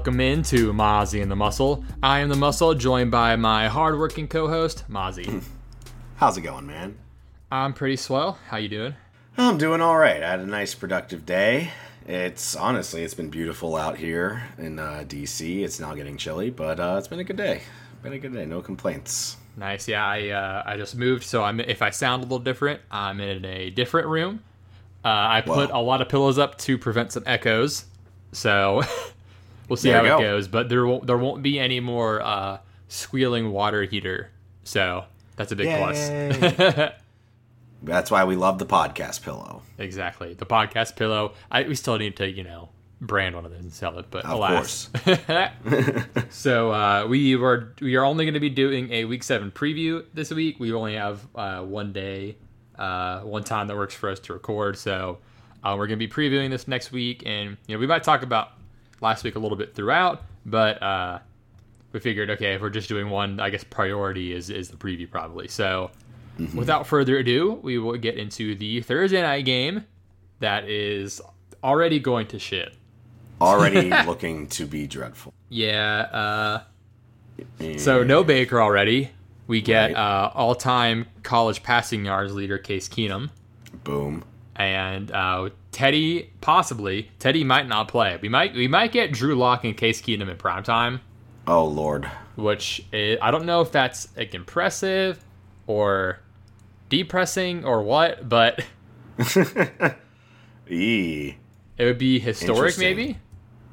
Welcome into Mozzie and the Muscle. I am the Muscle, joined by my hardworking co-host Mozzie. How's it going, man? I'm pretty swell. How you doing? I'm doing all right. I had a nice, productive day. It's honestly, it's been beautiful out here in uh, DC. It's now getting chilly, but uh, it's been a good day. Been a good day. No complaints. Nice. Yeah, I uh, I just moved, so I'm if I sound a little different, I'm in a different room. Uh, I put Wow. a lot of pillows up to prevent some echoes, so we'll see There how you it go. goes. But there won't there won't be any more uh, squealing water heater, so that's a big plus. That's why we love the podcast pillow. Exactly. The podcast pillow. I we still need to, you know, brand one of those and sell it, but Of alas. so uh, we were we are only going to be doing a week seven preview this week. We only have uh, one day, uh, one time that works for us to record. So uh, we're going to be previewing this next week, and you know we might talk about last week a little bit throughout, but uh, we figured okay if we're just doing one, I guess priority is is the preview probably. So without further ado, we will get into the Thursday night game that is already going to shit. Already looking to be dreadful. Yeah. Uh, so no Baker already. We get Right. uh, all-time college passing yards leader Case Keenum, Boom. And uh, Teddy possibly. Teddy might not play. We might we might get Drew Lock and Case Keenum in prime time, Oh Lord. which is, I don't know if that's like impressive or depressing or what, but E. it would be historic maybe.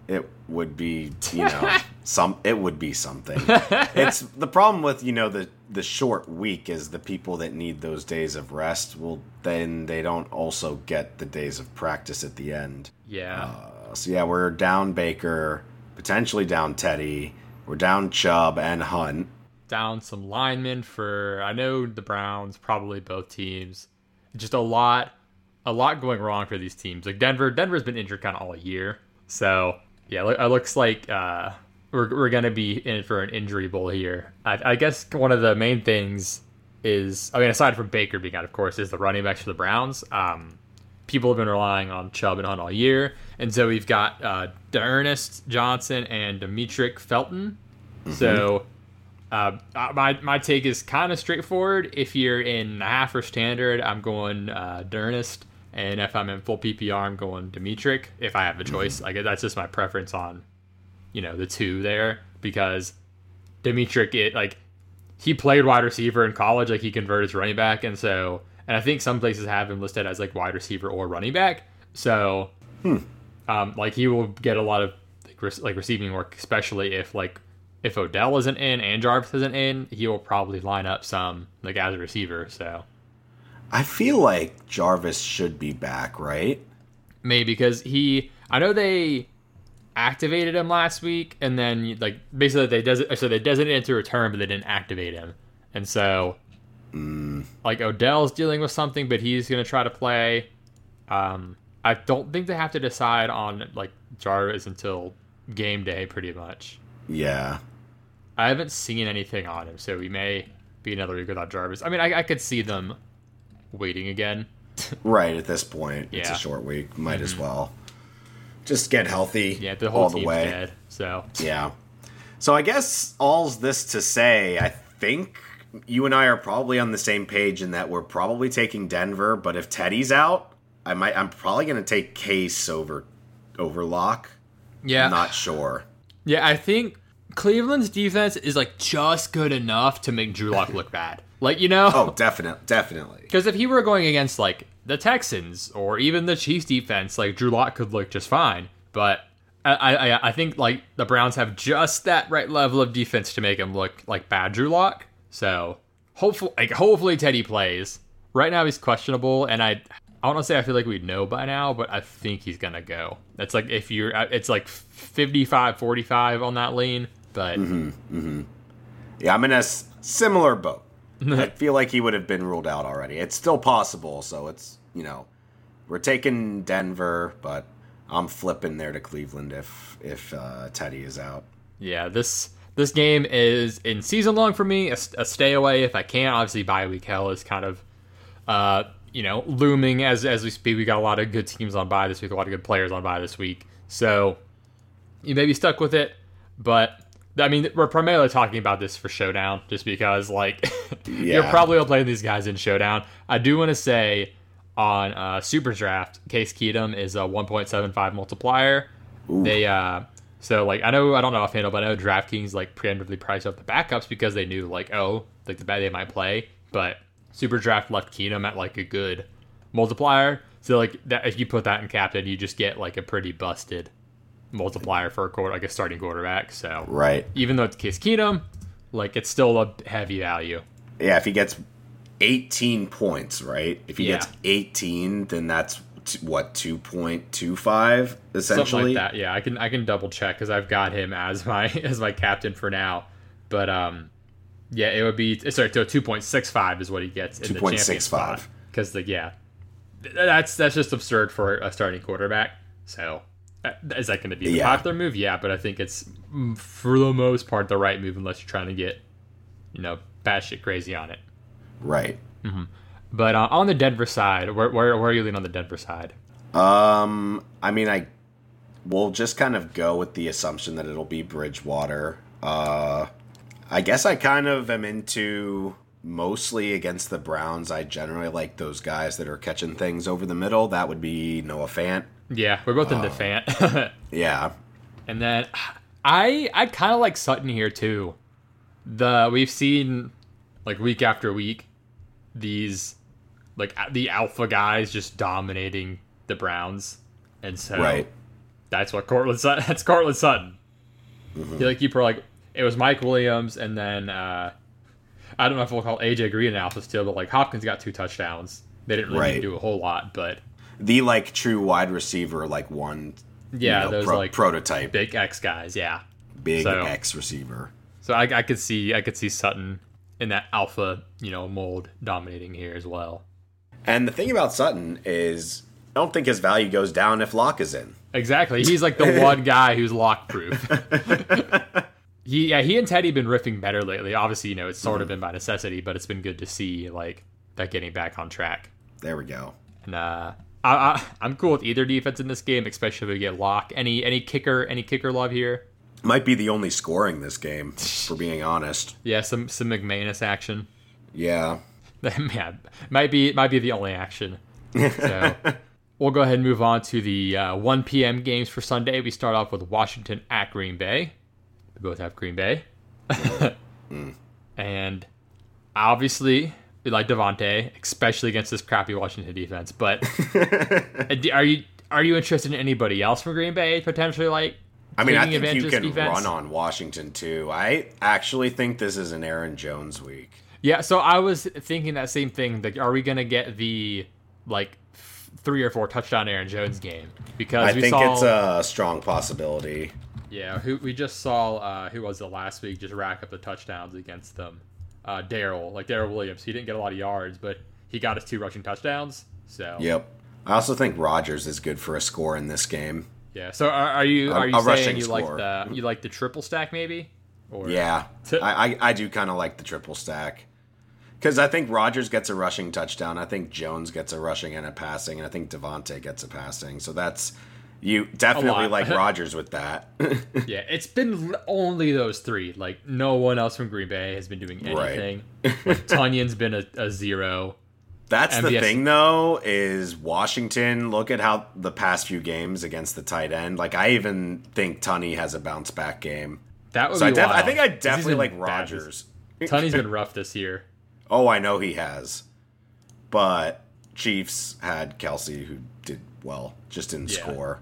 It would be, you know, some. It would be something. It's the problem with you know the the short week is the people that need those days of rest. Well, then they don't also get the days of practice at the end. Yeah. Uh, so yeah, we're down Baker, potentially down Teddy. We're down Chubb and Hunt. down some linemen for I know the Browns, probably both teams. Just a lot a lot going wrong for these teams. Like Denver, Denver's been injured kind of all year. So, yeah, it looks like uh we're, we're going to be in for an injury bowl here. I, I guess one of the main things is, I mean, aside from Baker being out, of course, is the running backs for the Browns. Um, people have been relying on Chubb and Hunt all year, and so we've got uh, Ernest Johnson and Demetric Felton. So uh, uh, my my take is kind of straightforward. If you're in half or standard, I'm going uh, D'Ernest, and if I'm in full PPR, I'm going Demetric. If I have a choice, like that's just my preference on, you know, the two there because Demetric, it like he played wide receiver in college, like he converted to running back, and so and I think some places have him listed as like wide receiver or running back. So, hmm. um, like he will get a lot of like, rec- like receiving work, especially if like if Odell isn't in and Jarvis isn't in, he will probably line up some like as a receiver. So I feel like Jarvis should be back, right? maybe because he, I know they activated him last week, and then like basically they des- so they designated to return, but they didn't activate him, and so like Odell's dealing with something, but he's gonna try to play. Um, I don't think they have to decide on like Jarvis until game day, pretty much. Yeah. I haven't seen anything on him, so we may be another week without Jarvis. I mean, I, I could see them waiting again. Right at this point, it's a Mm-hmm. short week. Might as well just get healthy. Yeah, the whole all the way. dead. So Yeah. So I guess all's this to say, I think you and I are probably on the same page in that we're probably taking Denver, but if Teddy's out, I might I'm probably gonna take Case over over Lock. yeah, Not sure. yeah. I think Cleveland's defense is like just good enough to make Drew Lock look bad. Like you know, Oh, definitely definitely. Because if he were going against like the Texans or even the Chiefs defense, like Drew Lock could look just fine. But I, I, I think like the Browns have just that right level of defense to make him look like bad Drew Lock. So hopefully, like hopefully Teddy plays. Right now he's questionable, and I, I want to say I feel like we know by now, but I think he's gonna go. It's like if you're, uh, it's like 55, 45 on that lane, but Yeah, I'm in a s- similar boat. I feel like he would have been ruled out already. It's still possible, so it's you know, we're taking Denver, but I'm flipping there to Cleveland if if uh, Teddy is out. yeah, this this game is in season long for me. A, a stay away if I can. Obviously, bye week hell is kind of, uh, you know, looming as as we speak. We got a lot of good teams on bye this week, a lot of good players on bye this week. So you may be stuck with it, but I mean, we're primarily talking about this for Showdown, just because like you're Yeah. probably all playing these guys in Showdown. I do want to say on uh, Super Draft, Case Keenum is a 1.75 multiplier. They uh, so like I know I don't know offhand, but I know DraftKings like preemptively priced up the backups because they knew like oh like the bad they might play, but Super Draft left Keenum at like a good multiplier. So like that if you put that in captain, you just get like a pretty busted multiplier for a quarter like a starting quarterback. So Right. even though it's Case Keenum, like it's still a heavy value. Yeah, if he gets 18 points, right? If he Yeah. gets 18, then that's t- what 2.25 essentially. Something like that. Yeah, I can I can double check because I've got him as my as my captain for now. But um, yeah, it would be sorry. So two point six five is what he gets in the champion 2.65. Because like yeah, that's that's just absurd for a starting quarterback. So is that going to be the Yeah. popular move? Yeah, but I think it's mm, for the most part the right move unless you're trying to get you know batshit crazy on it. Right. But uh, on the Denver side, where, where where are you leaning on the Denver side? Um, I mean, I we'll just kind of go with the assumption that it'll be Bridgewater. Uh, I guess I kind of am into mostly against the Browns. I generally like those guys that are catching things over the middle. That would be Noah Fant. Yeah, we're both in the fan. Yeah, And then I I kind of like Sutton here too. The we've seen like week after week these like the alpha guys just dominating the Browns, and so right. that's what Courtland Sutton. That's Courtland Sutton. Mm-hmm. You like you like it was Mike Williams, and then uh, I don't know if we'll call AJ Green an alpha still, but like Hopkins got two touchdowns. They didn't really Right. do a whole lot, but The like true wide receiver, like one. you yeah, know, those pro- like prototype, big, X guys, yeah. big so- X receiver. So I, I could see I could see Sutton in that alpha, you know, mold dominating here as well. And the thing about Sutton is, I don't think his value goes down if Lock is in. Exactly. He's like the one guy who's lock proof. he yeah, he and Teddy have been riffing better lately. Obviously, you know, it's sort of been by necessity, but it's been good to see like that getting back on track. There we go. And uh I, I I'm cool with either defense in this game, especially if we get lock. Any any kicker any kicker love here? Might be the only scoring this game, for being honest. Yeah, some some McManus action. Yeah. yeah, might be might be the only action. So we'll go ahead and move on to the uh, 1 p.m. games for Sunday. We start off with Washington at Green Bay. We both have Green Bay, and obviously we like Davante, especially against this crappy Washington defense. But are you are you interested in anybody else from Green Bay potentially like? I mean, I think you can defense? run on Washington too. I actually think this is an Aaron Jones week. Yeah, so I was thinking that same thing. Like, are we gonna get the like f- three or four touchdown Aaron Jones game? Because I think saw, it's a strong possibility. yeah, who we just saw uh, who was it last week just rack up the touchdowns against them. Uh, Darrel, like Darrel Williams, he didn't get a lot of yards, but he got his two rushing touchdowns. So Yep. I also think Rodgers is good for a score in this game. yeah. So are, are you are you a rushing saying you like the you like the triple stack maybe? Or Yeah, T- I, I, I do kind of like the triple stack because I think Rodgers gets a rushing touchdown. I think Jones gets a rushing and a passing, and I think Davante gets a passing. So that's you definitely like Rodgers with that. Yeah, it's been only those three. Like no one else from Green Bay has been doing Right. anything. like Tonyan's been a, a zero. That's the thing, though, is Washington. Look at how the past few games against the tight end. Like I even think Tonyan has a bounce back game. That would So I, be def- I think I definitely like bad this- Rodgers. Tonyan's been rough this year. Oh, I know he has, but Chiefs had Kelce who did well, just didn't Yeah. score.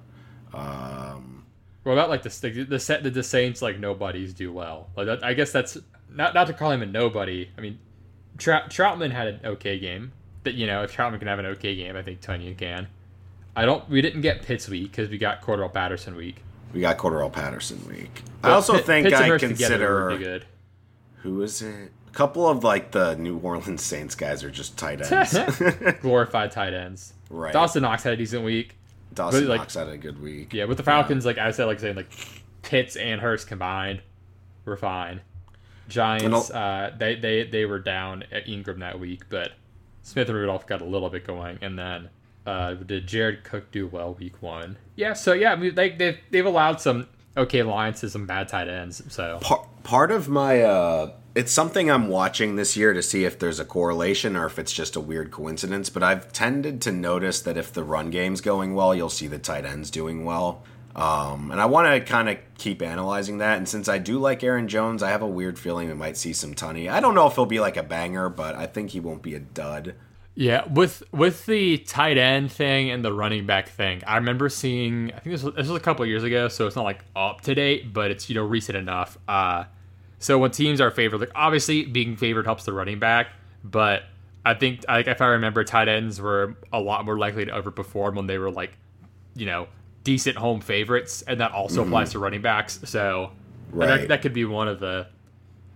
Um, What about like the the the, set, the Saints like nobodies do well? Like that, I guess that's not not to call him a nobody. I mean, Trout, Troutman had an okay game. that you know if Troutman can have an okay game, I think Tonyan can. I don't. We didn't get Pitts week because we got Cordell Patterson week. We got Cordell Patterson week. But I also Pitt- think Pitts I Hurst together would be consider good. who is it? A couple of like the New Orleans Saints guys are just tight ends. glorified tight ends. Right. Dawson Knox had a decent week. Dawson But, like- Knox had a good week. Yeah, with the Falcons, like I said, like saying like Pitts and Hurst combined, we're fine. Giants, uh, they they they were down at Engram that week, but Smith and Rudolph got a little bit going, and then uh, did Jared Cook do well week one? Yeah, so yeah, I mean, they they've they've allowed some okay lines to some bad tight ends. So Par- part of my uh it's something I'm watching this year to see if there's a correlation or if it's just a weird coincidence, but I've tended to notice that if the run game's going well, you'll see the tight ends doing well. Um, and I want to kind of keep analyzing that. And since I do like Aaron Jones, I have a weird feeling we might see some Tonyan. I don't know if he'll be like a banger, but I think he won't be a dud. Yeah, with with the tight end thing and the running back thing, I remember seeing. I think this was, this was a couple of years ago, so it's not like up to date, but it's you know recent enough. Uh, so when teams are favored, like obviously being favored helps the running back, but I think like if I remember, tight ends were a lot more likely to overperform when they were like, you know, decent home favorites, and that also applies to running backs. So Right. that, that could be one of the.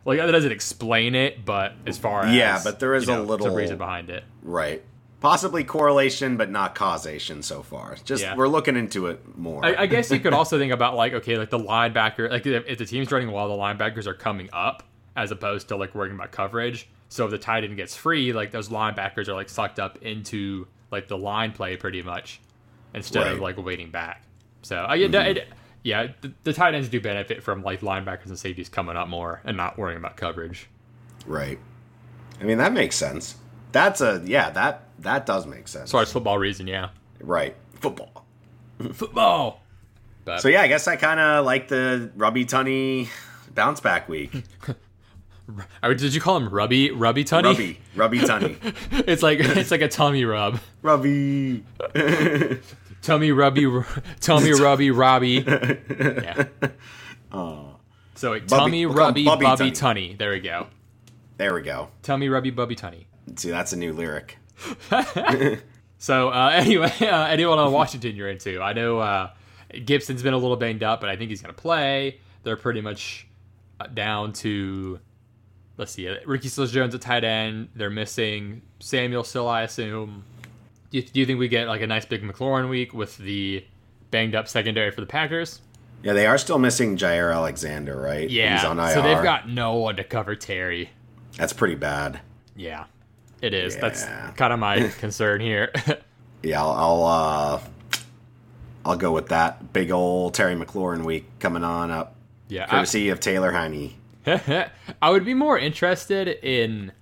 Like that doesn't explain it, but as far as Yeah, but there is you a know, little- some reason behind it. Right. Possibly correlation, but not causation so far. Just Yeah. we're looking into it more. I, I guess you could also think about like okay, like the linebacker, like if, if the team's running well, the linebackers are coming up as opposed to like worrying about coverage. So if the tight end gets free, like those linebackers are like sucked up into like the line play pretty much instead of like waiting back. So I it, mm-hmm. it, yeah, the, the tight ends do benefit from like linebackers and safeties coming up more and not worrying about coverage. Right. I mean that makes sense. That's a yeah, that that does make sense. Far football reason, yeah, Right. Football. football. But So yeah, I guess I kind of like the Rubby Tunny bounce back week. Did you call him Rubby Rubby Tunny? Rubby, Rubby Tunny, It's like it's like a tummy rub. Rubby. Tummy rubby, tummy rubby, Robbie. Yeah. So wait, tummy we'll call him rubby, Bubby bubby Tunny. There we go. There we go. Tummy rubby, bubby tunny. See, that's a new lyric. So uh, anyway, uh, anyone on Washington you're into? I know uh, Gibson's been a little banged up, but I think he's gonna play. They're pretty much uh, down to let's see, uh, Ricky Seals Jones at tight end. They're missing Samuel still, I assume. Do you, do you think we get like a nice big McLaurin week with the banged up secondary for the Packers? Yeah, they are still missing Jaire Alexander, right? Yeah. He's on IR. So they've got no one to cover Terry. That's pretty bad. Yeah, it is. That's kind of my concern here. Yeah, I'll, I'll uh, I'll go with that big old Terry McLaurin week coming on up. yeah, I, Courtesy of Taylor Heinicke. I would be more interested in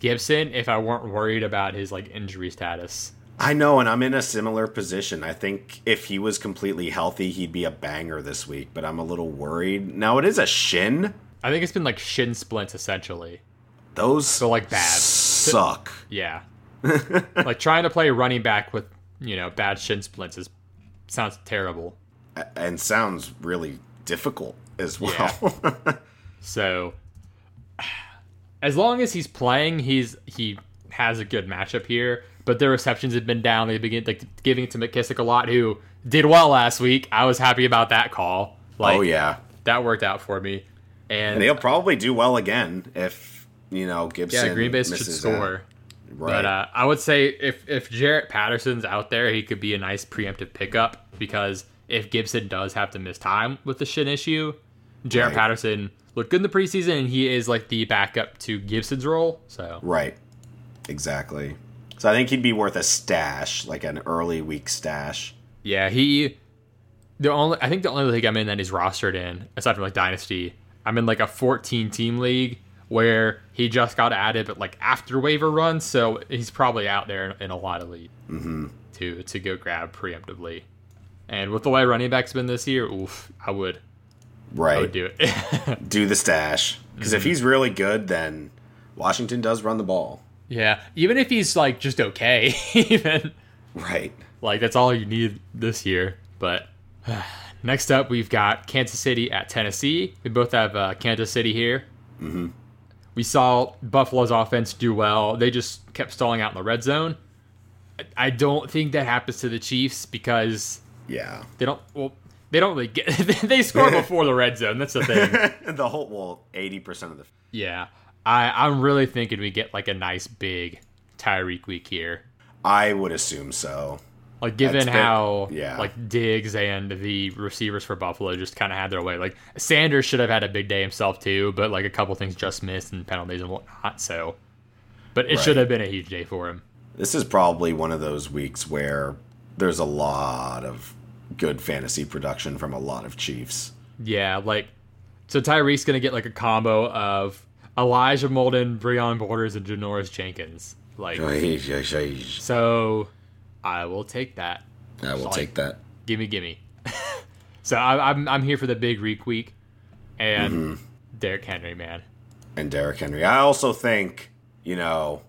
Gibson if I weren't worried about his like injury status. I know, and I'm in a similar position. I think if he was completely healthy, he'd be a banger this week, but I'm a little worried. Now, it is a shin. I think it's been like shin splints essentially. Those So like bad. suck. Yeah. like trying to play running back with you know bad shin splints is sounds terrible. And sounds really difficult as well. So as long as he's playing, he's he has a good matchup here. But their receptions have been down. They begin like giving it to McKissic a lot, who did well last week. I was happy about that call. Like oh, yeah. that worked out for me. And And he'll probably do well again if, you know, Gibson yeah, Green Bay should score. that. Right. But uh, I would say if if Jaret Patterson's out there, he could be a nice preemptive pickup because if Gibson does have to miss time with the shin issue, Jaret Right. Patterson looked good in the preseason, and he is like the backup to Gibson's role. So right. Exactly. So I think he'd be worth a stash, like an early week stash. yeah, he the only I think the only league I'm in that he's rostered in aside from like Dynasty, I'm in like a 14 team league where he just got added, but like after waiver run, so he's probably out there in, in a lot of leagues Mm-hmm. to to go grab preemptively. And with the way running backs been this year, oof, I would Right. I would do it. do the stash. Because Mm-hmm. if he's really good, then Washington does run the ball. Yeah, even if he's like just okay, even Right. like that's all you need this year. But next up, we've got Kansas City at Tennessee. We both have uh, Kansas City here. Mm-hmm. we saw Buffalo's offense do well. They just kept stalling out in the red zone. I don't think that happens to the Chiefs because Yeah. they don't. Well, they don't really get. they score before the red zone. That's the thing. the whole well, eighty percent of the Yeah, I I'm really thinking we get like a nice big Tyreek week here. I would assume so. Like given been- how yeah. like Diggs and the receivers for Buffalo just kind of had their way. Like Sanders should have had a big day himself too, but like a couple things just missed and penalties and whatnot. So, but it should have been a huge day for him. This is probably one of those weeks where there's a lot of good fantasy production from a lot of Chiefs. Yeah, like so Tyreek's gonna get like a combo of Elijah Molden, Breon Borders, and Janoris Jenkins. Like so, I will take that. I will take that. Gimme, gimme. so I, am I'm I'm here for the big Reek week, and Mm-hmm. Derrick Henry, man. and Derrick Henry. I also think, you know,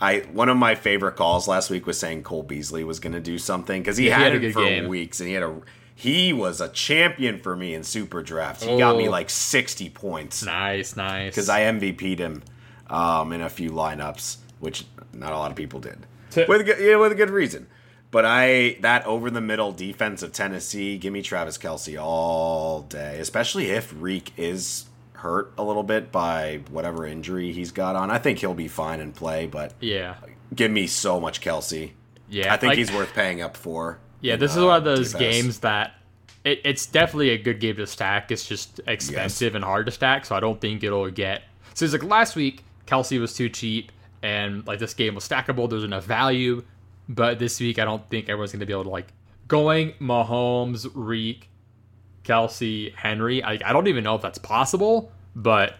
I one of my favorite calls last week was saying Cole Beasley was going to do something because he, Yeah, he had, had it for game. weeks and he had a he was a champion for me in super draft. He got me Oh. like sixty points Nice, nice. because I MVP'd him um, in a few lineups, which not a lot of people did with a good, yeah, with a good reason. But I that over the middle defense of Tennessee, give me Travis Kelce all day, especially if Reek is hurt a little bit by whatever injury he's got on. I think he'll be fine and play, but yeah, give me so much Kelce. yeah. I think like- he's worth paying up for. Yeah, this is one of those games that it, it's definitely a good game to stack. It's just expensive and hard to stack, so I don't think it'll get. So it's like last week, Kelce was too cheap, and like this game was stackable. There's enough value, but this week I don't think everyone's going to be able to like going Mahomes, Reek, Kelce, Henry. I, I don't even know if that's possible, but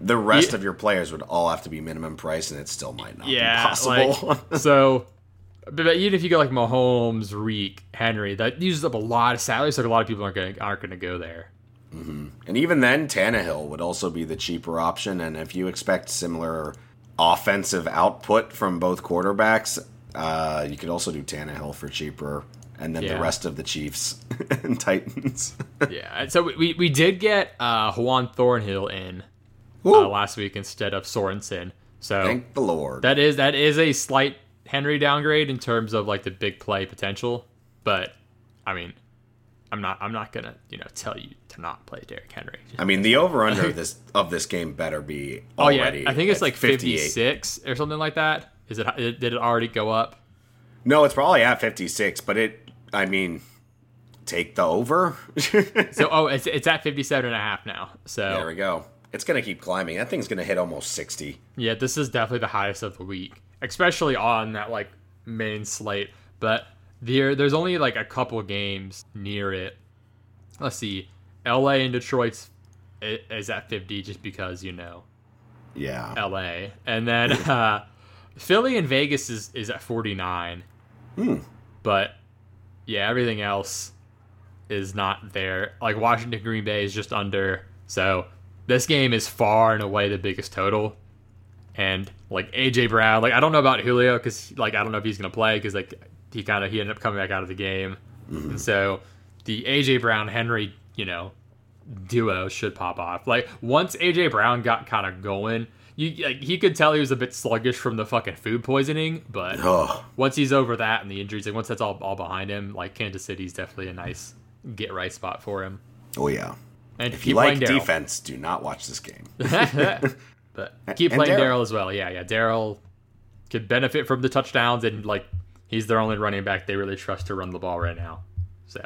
The rest Yeah. of your players would all have to be minimum price, and it still might not yeah, be possible. like, so. But, but even if you go like Mahomes, Reek, Henry, that uses up a lot of salary. So a lot of people aren't going aren't going to go there. And even then, Tannehill would also be the cheaper option. And if you expect similar offensive output from both quarterbacks, uh, you could also do Tannehill for cheaper. And then Yeah. the rest of the Chiefs and Titans. yeah. So we, we did get uh, Juan Thornhill in uh, last week instead of Sorensen. So Thank the Lord. that is that is a slight Henry downgrade in terms of like the big play potential. But I mean, I'm not I'm not gonna you know tell you to not play Derrick Henry. I mean, the over under this of this game better be oh yeah, already. I think it's like 58. 56 or something like that. Is it did it already go up? No, it's probably at 56, but it, I mean, take the over. So oh, it's it's at 57 and a half now. So there we go. It's going to keep climbing. That thing's going to hit almost 60. Yeah, this is definitely the highest of the week, especially on that like main slate. But there, there's only like a couple games near it. Let's see, L.A. and Detroit's is at 50 just because you know Yeah. L.A. and then uh, Philly and Vegas is is at 49. Hmm. But yeah, everything else is not there. Like Washington Green Bay is just under. So this game is far and away the biggest total. And like AJ Brown, like I don't know about Julio because like I don't know if he's gonna play because like he kind of he ended up coming back out of the game, mm-hmm. and so the AJ Brown Henry you know duo should pop off. Like once AJ Brown got kind of going, you like he could tell he was a bit sluggish from the fucking food poisoning, but Oh, once he's over that and the injuries, like once that's all all behind him, like Kansas City's definitely a nice get right spot for him. oh yeah. And If you like defense, do not watch this game. but keep And playing Darrel. As well. Yeah, yeah. Darrel could benefit from the touchdowns and like he's their only running back they really trust to run the ball right now. So,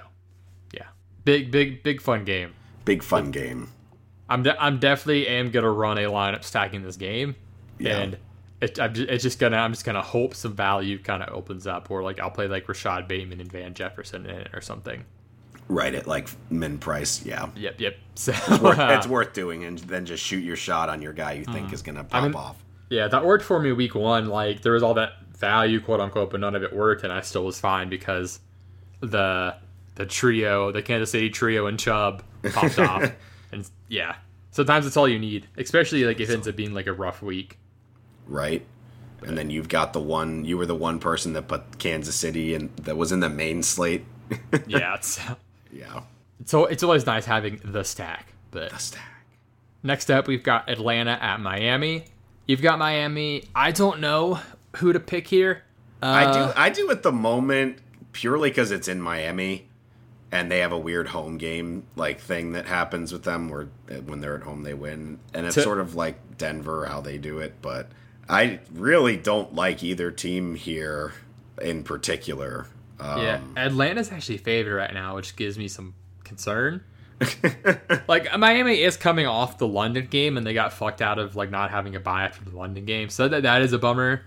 yeah, big, big, big fun game. Big fun game. I'm de- I'm definitely am gonna run a lineup stacking this game, Yeah. and it, I'm just, it's just gonna I'm just gonna hope some value kind of opens up, or like I'll play like Rashod Bateman and Van Jefferson in it or something. Right at like min price. Yeah. Yep, yep. So Worth- uh, it's worth doing, and then just shoot your shot on your guy you think mm-hmm. is going to pop mean- off. Yeah, that worked for me week one. Like there was all that value, quote unquote, but none of it worked, and I still was fine because the the trio, the Kansas City trio and Chubb popped off, and yeah, sometimes it's all you need, especially like if it ends up being like a rough week. right? And then you've got the one. You were the one person that put Kansas City and that was in the main slate. Yeah, it's yeah, so it's always nice having the stack, but the stack. Next up, we've got Atlanta at Miami. You've got Miami. I don't know who to pick here. I Uh, do. I do at the moment purely because it's in Miami, and they have a weird home game like thing that happens with them, where uh, when they're at home they win, and it's To- sort of like Denver how they do it. But I really don't like either team here in particular. Um, Yeah, Atlanta's actually favored right now, which gives me some concern. like Miami is coming off the London game, and they got fucked out of like not having a bye after the London game, so that that is a bummer.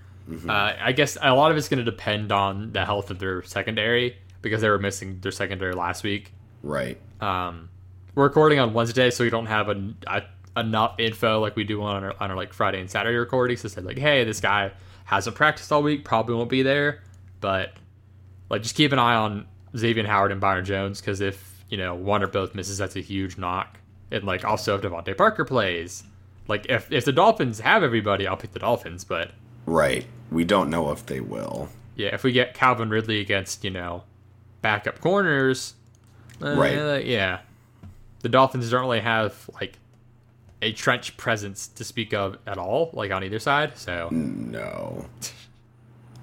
Uh, I guess a lot of it's going to depend on the health of their secondary because they were missing their secondary last week. right. Um, we're recording on Wednesday, so we don't have a, a, enough info like we do on our, on our like Friday and Saturday recordings to say like, hey, this guy hasn't practiced all week, probably won't be there, but like just keep an eye on Xavien Howard and Byron Jones because if you know one or both misses, that's a huge knock. And like also if DeVante Parker plays, like if if the Dolphins have everybody, I'll pick the Dolphins, but Right. We don't know if they will. yeah, if we get Calvin Ridley against you know backup corners, uh, Right. Yeah, the Dolphins don't really have like a trench presence to speak of at all, like on either side. So No.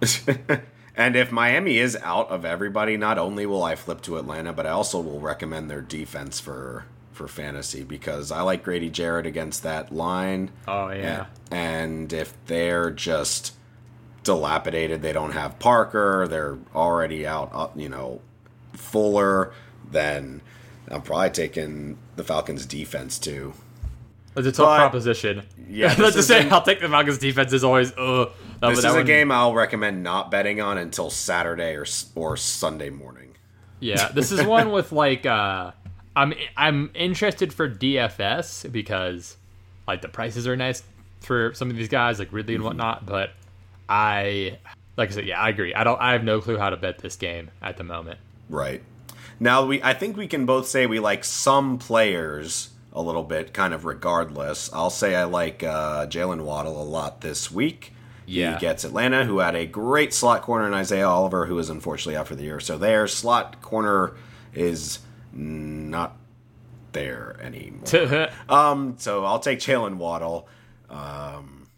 and if Miami is out of everybody, not only will I flip to Atlanta, but I also will recommend their defense for for fantasy because I like Grady Jarrett against that line. oh yeah, And if they're just dilapidated, they don't have Parker, they're already out, uh, you know, Fuller, then I'm probably taking the Falcons defense too. it's a tough But- proposition. Yeah, let's just say I'll take the Falcons defense is always. Uh, This is a one- game I'll recommend not betting on until Saturday or or Sunday morning. Yeah, this is one with like uh I'm I'm interested for DFS because like the prices are nice for some of these guys like Ridley and whatnot, but I like I said, yeah, I agree. I don't I have no clue how to bet this game at the moment. Right. Now we I think we can both say we like some players a little bit, kind of regardless. I'll say I like uh, Jalen Waddle a lot this week. Yeah. He gets Atlanta, who had a great slot corner in Isaiah Oliver, who is unfortunately out for the year. So their slot corner is not there anymore. um, so I'll take Jalen Waddle. Um,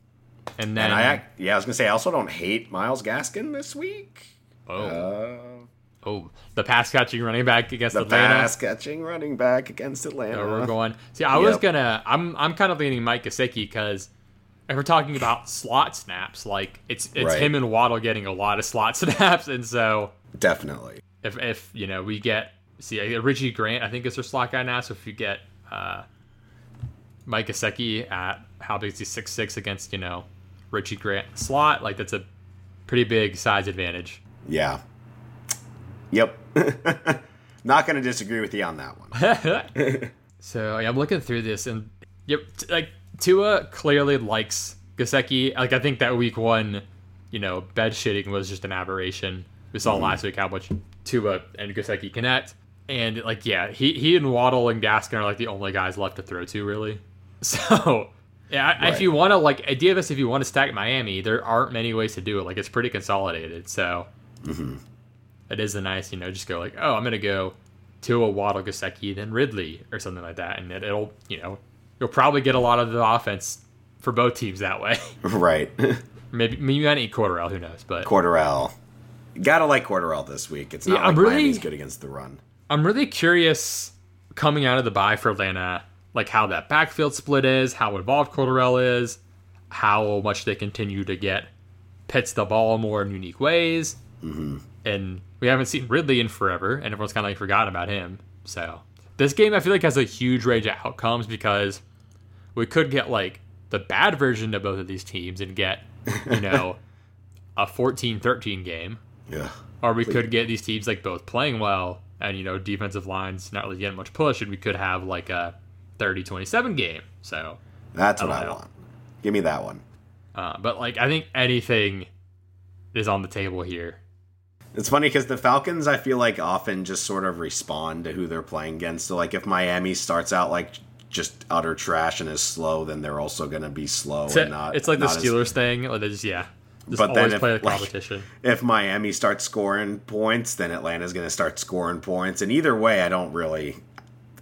and then and I, yeah, I was gonna say I also don't hate Myles Gaskin this week. oh, Uh, oh, the pass catching running back against the Atlanta. pass catching running back against Atlanta. So we're going. See, I was gonna. I'm I'm kind of leaning Mike Gesicki because if we're talking about slot snaps, like it's it's Right. him and Waddle getting a lot of slot snaps, and so Definitely. if if you know we get see uh, Richie Grant, I think is their slot guy now. So if you get uh, Mike Gesicki at how big is he six six against you know Richie Grant slot, like that's a pretty big size advantage. Yeah. Yep. Not going to disagree with you on that one. So yeah, I'm looking through this, and yep, like Tua clearly likes Gesicki. Like I think that week one, you know, bed shitting was just an aberration. We saw mm-hmm. last week how much Tua and Gesicki connect, and like yeah, he he and Waddle and Gaskin are like the only guys left to throw to really. So yeah, I if you want to like uh, idea this, if you want to stack Miami, there aren't many ways to do it. Like it's pretty consolidated, so mm-hmm. it is a nice, you know, just go like, oh, I'm gonna go to a Waddle Gesicki, then Ridley or something like that, and it, it'll, you know, you'll probably get a lot of the offense for both teams that way. right. maybe maybe might eat Cordarrelle, who knows? But Cordarrelle. Gotta like Cordarrelle this week. It's not Yeah, like I'm really- Miami's good against the run. I'm really curious coming out of the bye for Atlanta, like how that backfield split is, how involved Cordarrelle is, how much they continue to get Pitts the ball more in unique ways. Mm-hmm. And we haven't seen Ridley in forever, and everyone's kind of like forgotten about him. So this game, I feel like, has a huge range of outcomes because we could get like the bad version of both of these teams and get, you know, a 14 13 game. Yeah. Or we could get these teams like both playing well and you know defensive lines not really getting much push, and we could have like a 30-27 game. So, That's what I I, know. want. Give me that one. uh, but like I think anything is on the table here. It's funny because the Falcons, I feel like, often just sort of respond to who they're playing against. So, like, if Miami starts out like just utter trash and is slow, then they're also going to be slow It's, and not. it's like the not as- Steelers thing. Like they just yeah, just But then always if, play the like- competition. if Miami starts scoring points, then Atlanta's going to start scoring points. And either way, I don't really.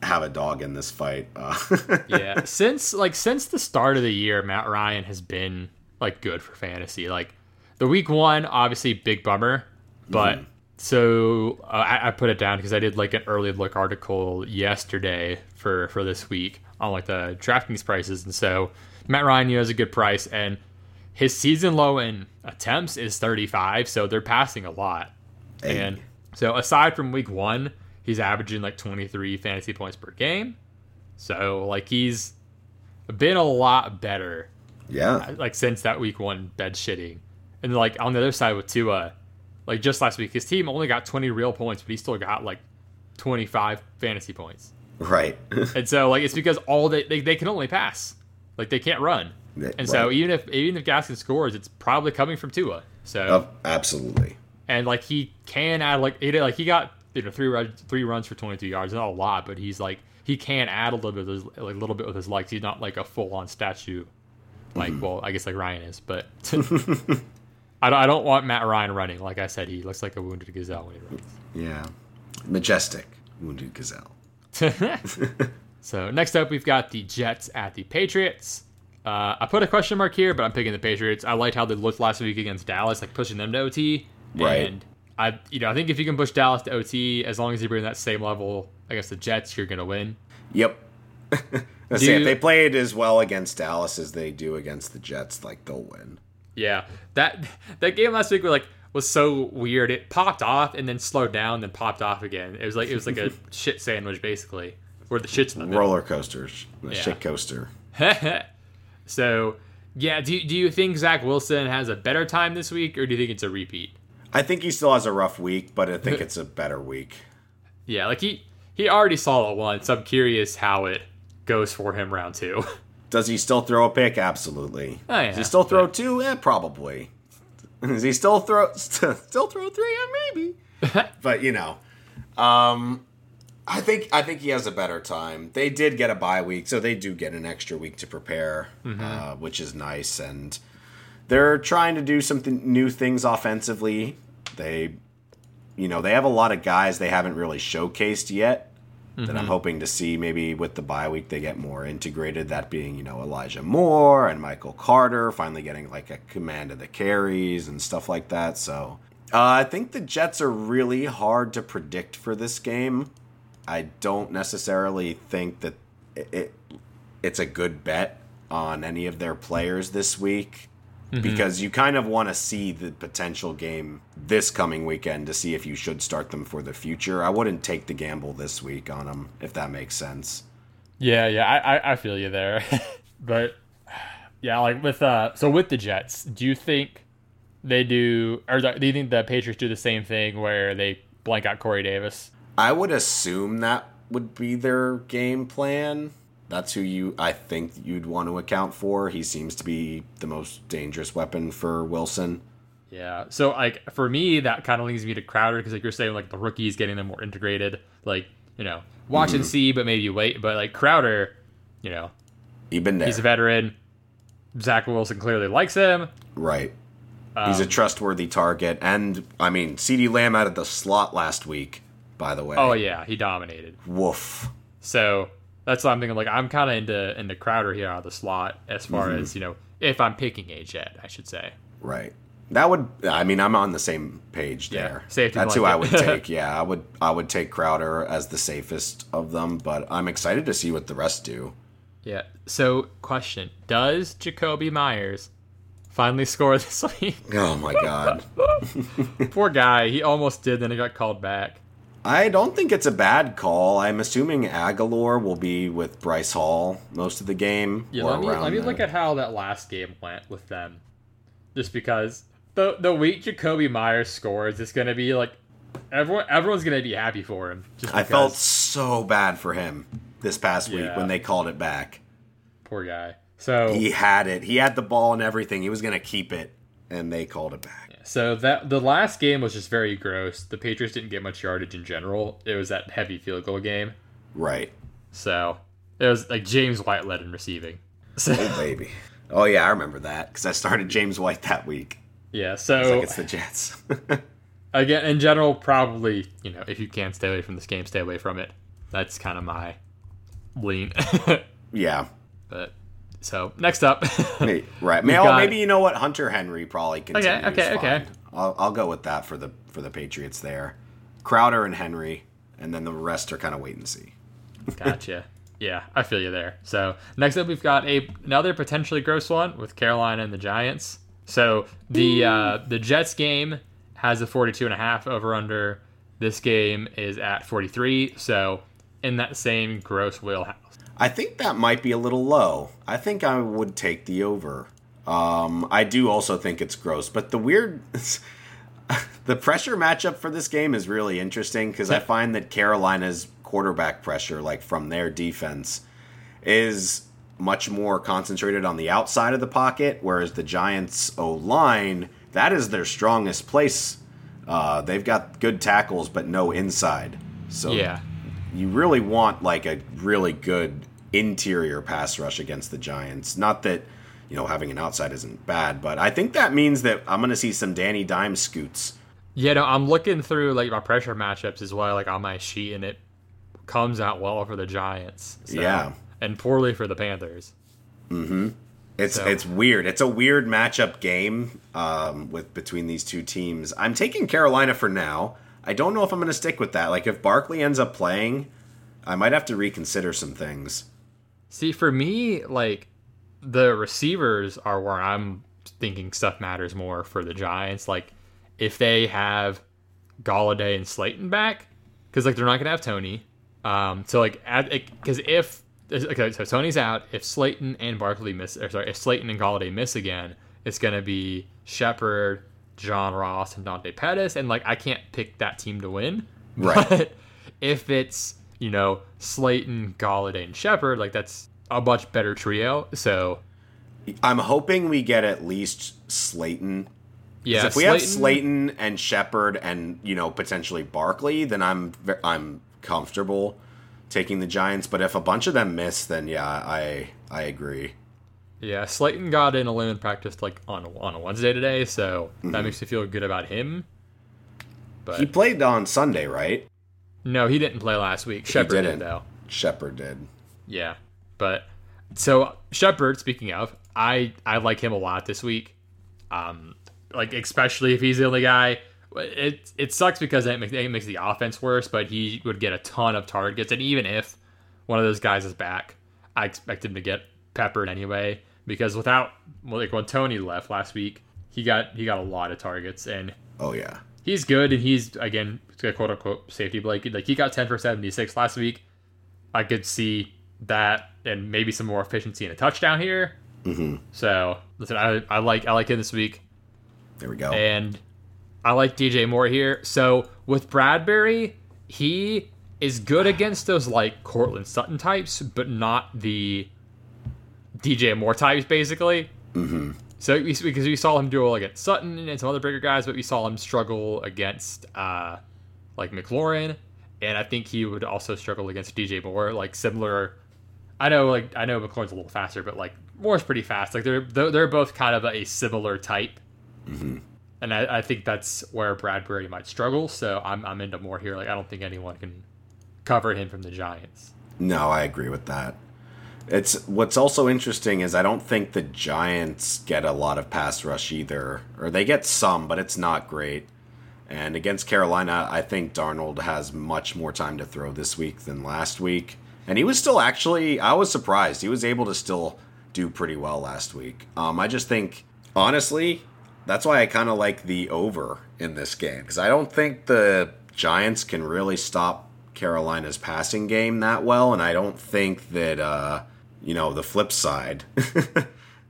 have a dog in this fight. Uh, yeah, since like since the start of the year, Matt Ryan has been like good for fantasy. Like the week one, obviously big bummer, but mm-hmm. So uh, I, I, put it down because I did like an early look article yesterday for for this week on like the DraftKings prices, and so Matt Ryan you know, has a good price, and his season low in attempts is 35, so they're passing a lot, hey. and so aside from week one, he's averaging like 23 fantasy points per game, so like he's been a lot better. Yeah, like since that week one bed shitting, and like on the other side with Tua, like just last week, his team only got 20 real points, but he still got like 25 fantasy points. Right. and so like it's because all they, they they can only pass. Like they can't run. And right. so even if even if Gaskin scores, it's probably coming from Tua. So oh, absolutely. And like he can add like he like he got you know three runs three runs for 22 yards, not a lot, but he's like he can add a little bit of his, like a little bit with his legs. He's not like a full on statue. Like mm-hmm. well, I guess like Ryan is, but I, don't, I don't want Matt Ryan running. Like I said, he looks like a wounded gazelle when he runs. Yeah, majestic wounded gazelle. so next up, we've got the Jets at the Patriots. Uh, I put a question mark here, but I'm picking the Patriots. I liked how they looked last week against Dallas, like pushing them to OT. Right. And I, you know, I think if you can push Dallas to OT, as long as you bring that same level against the Jets, you're gonna win. Yep. Let's say if they played as well against Dallas as they do against the Jets, like they'll win. Yeah, that that game last week was like was so weird. It popped off and then slowed down, then popped off again. It was like it was like a shit sandwich basically, where the shit's in the middle. roller coasters, the yeah. shit coaster. so yeah, do do you think Zach Wilson has a better time this week, or do you think it's a repeat? I think he still has a rough week, but I think it's a better week. Yeah, like he he already saw it once. I'm curious how it goes for him round two. Does he still throw a pick? Absolutely. Oh, yeah, Does he still throw but... two? Yeah, probably. Does he still throw still throw three? Yeah, maybe. but you know, um, I think I think he has a better time. They did get a bye week, so they do get an extra week to prepare, mm-hmm. uh, which is nice. And they're trying to do something new things offensively. They, you know, they have a lot of guys they haven't really showcased yet. Mm-hmm. That I'm mm-hmm. hoping to see maybe with the bye week they get more integrated. That being, you know, Elijah Moore and Michael Carter finally getting like a command of the carries and stuff like that. So uh, I think the Jets are really hard to predict for this game. I don't necessarily think that it, it it's a good bet on any of their players this week mm-hmm. because you kind of want to see the potential game this coming weekend to see if you should start them for the future. I wouldn't take the gamble this week on them if that makes sense. Yeah, yeah, I I, feel you there, but yeah, like with uh, so with the Jets, do you think they do, or do you think the Patriots do the same thing where they blank out Corey Davis? I would assume that would be their game plan. That's who you I think you'd want to account for. He seems to be the most dangerous weapon for Wilson. Yeah. So like for me, that kind of leads me to Crowder because like you're saying, like the rookies getting them more integrated. Like you know, watch mm-hmm. and see, but maybe wait. But like Crowder, you know, he's been there. He's a veteran. Zach Wilson clearly likes him. Right. Um, He's a um, trustworthy target, and I mean, CeeDee Lamb out of the slot last week by the way. Oh yeah, he dominated. Woof. So that's what I'm thinking. Like I'm kind of into into Crowder here out of the slot as far mm-hmm. as you know if I'm picking a jet, I should say. Right. That would. I mean, I'm on the same page there. Yeah, safety. That's blanket. who I would take. Yeah, I would. I would take Crowder as the safest of them, but I'm excited to see what the rest do. Yeah. So, question: Does Jakobi Meyers finally score this week? Oh my god. Poor guy. He almost did, then he got called back. I don't think it's a bad call. I'm assuming Agholor will be with Bryce Hall most of the game. Yeah, let me, let me look at how that last game went with them. Just because the the week Jakobi Meyers scores, it's gonna be like everyone everyone's gonna be happy for him. I felt so bad for him this past week when they called it back. Poor guy. So he had it. He had the ball and everything. He was gonna keep it, and they called it back. So that the last game was just very gross. The Patriots didn't get much yardage in general. It was that heavy field goal game. Right. So it was like James White led in receiving. So, oh baby. Oh yeah, I remember that because I started James White that week. Yeah. So it's like it's the Jets. again, in general, probably you know if you can stay away from this game, stay away from it. That's kind of my lean. Yeah. but so next up, right. Maybe, got- maybe you know what Hunter Henry probably continues. okay, okay. fine. I'll, I'll go with that for the for the Patriots there. Crowder and Henry, and then the rest are kind of wait and see. gotcha. Yeah, I feel you there. So next up, we've got a another potentially gross one with Carolina and the Giants. So the uh, the Jets game has a 42 and a half over under. This game is at 43. So in that same gross wheelhouse. I think that might be a little low. I think I would take the over. Um, I do also think it's gross, but the weird, the pressure matchup for this game is really interesting because I find that Carolina's quarterback pressure, like from their defense, is much more concentrated on the outside of the pocket, whereas the Giants' O line, that is their strongest place. Uh, they've got good tackles, but no inside. So Yeah. You really want like a really good interior pass rush against the Giants. Not that you know having an outside isn't bad, but I think that means that I'm going to see some Danny Dime scoots. Yeah, no, I'm looking through like my pressure matchups as well, like on my sheet, and it comes out well for the Giants. So- Yeah. and poorly for the Panthers. It's So- it's weird. It's a weird matchup game um, with between these two teams. I'm taking Carolina for now. I don't know if I'm going to stick with that. Like if Barkley ends up playing, I might have to reconsider some things. See, for me, like the receivers are where I'm thinking stuff matters more for the Giants. Like if they have Golladay and Slayton back, because like they're not gonna have Toney. Um, so like because if okay, so Toney's out. If Slayton and Barkley miss, or sorry, if Slayton and Golladay miss again, it's gonna be Shepard, John Ross, and Dante Pettis, and like I can't pick that team to win. Right. But if it's you know Slayton, Golladay, and Shepard, like that's a much better trio. So I'm hoping we get at least Slayton. yeah, if we have Slayton and Shepard and you know potentially Barkley, then I'm I'm comfortable taking the Giants. But if a bunch of them miss, then yeah, I I agree. Yeah, Slayton got in a limited practice like on on a Wednesday today, so that makes me feel good about him. But He played on Sunday, right? no, he didn't play last week. Shepard did didn't. though. Shepard did. Yeah, but so Shepard. Speaking of, I I like him a lot this week. Um, like especially if he's the only guy. It it sucks because it makes, it makes the offense worse, but he would get a ton of targets, and even if one of those guys is back, I expect him to get peppered anyway. Because without like when Toney left last week, he got he got a lot of targets, and Oh yeah. he's good, and he's again quote unquote safety blanket. Like he got ten for seventy six last week. I could see that, and maybe some more efficiency in a touchdown here. hmm So listen, I, I like I like him this week, There we go. and I like DJ Moore here. So with Bradberry, he is good against those like Courtland Sutton types, but not the DJ Moore types, basically. hmm So we, because we saw him do well against Sutton and some other bigger guys, but we saw him struggle against uh, like McLaurin, and I think he would also struggle against DJ Moore, like similar. I know, like I know McLaurin's a little faster, but like Moore's pretty fast. Like they're they're both kind of a similar type, hmm and I, I think that's where Bradberry might struggle. So I'm I'm into Moore here. Like I don't think anyone can cover him from the Giants. No, I agree with that. It's what's also interesting is I don't think the Giants get a lot of pass rush either, or they get some, but it's not great. And against Carolina, I think Darnold has much more time to throw this week than last week. And he was still actually, I was surprised. He was able to still do pretty well last week. Um, I just think, honestly, that's why I kind of like the over in this game because I don't think the Giants can really stop Carolina's passing game that well, and I don't think that uh, you know the flip side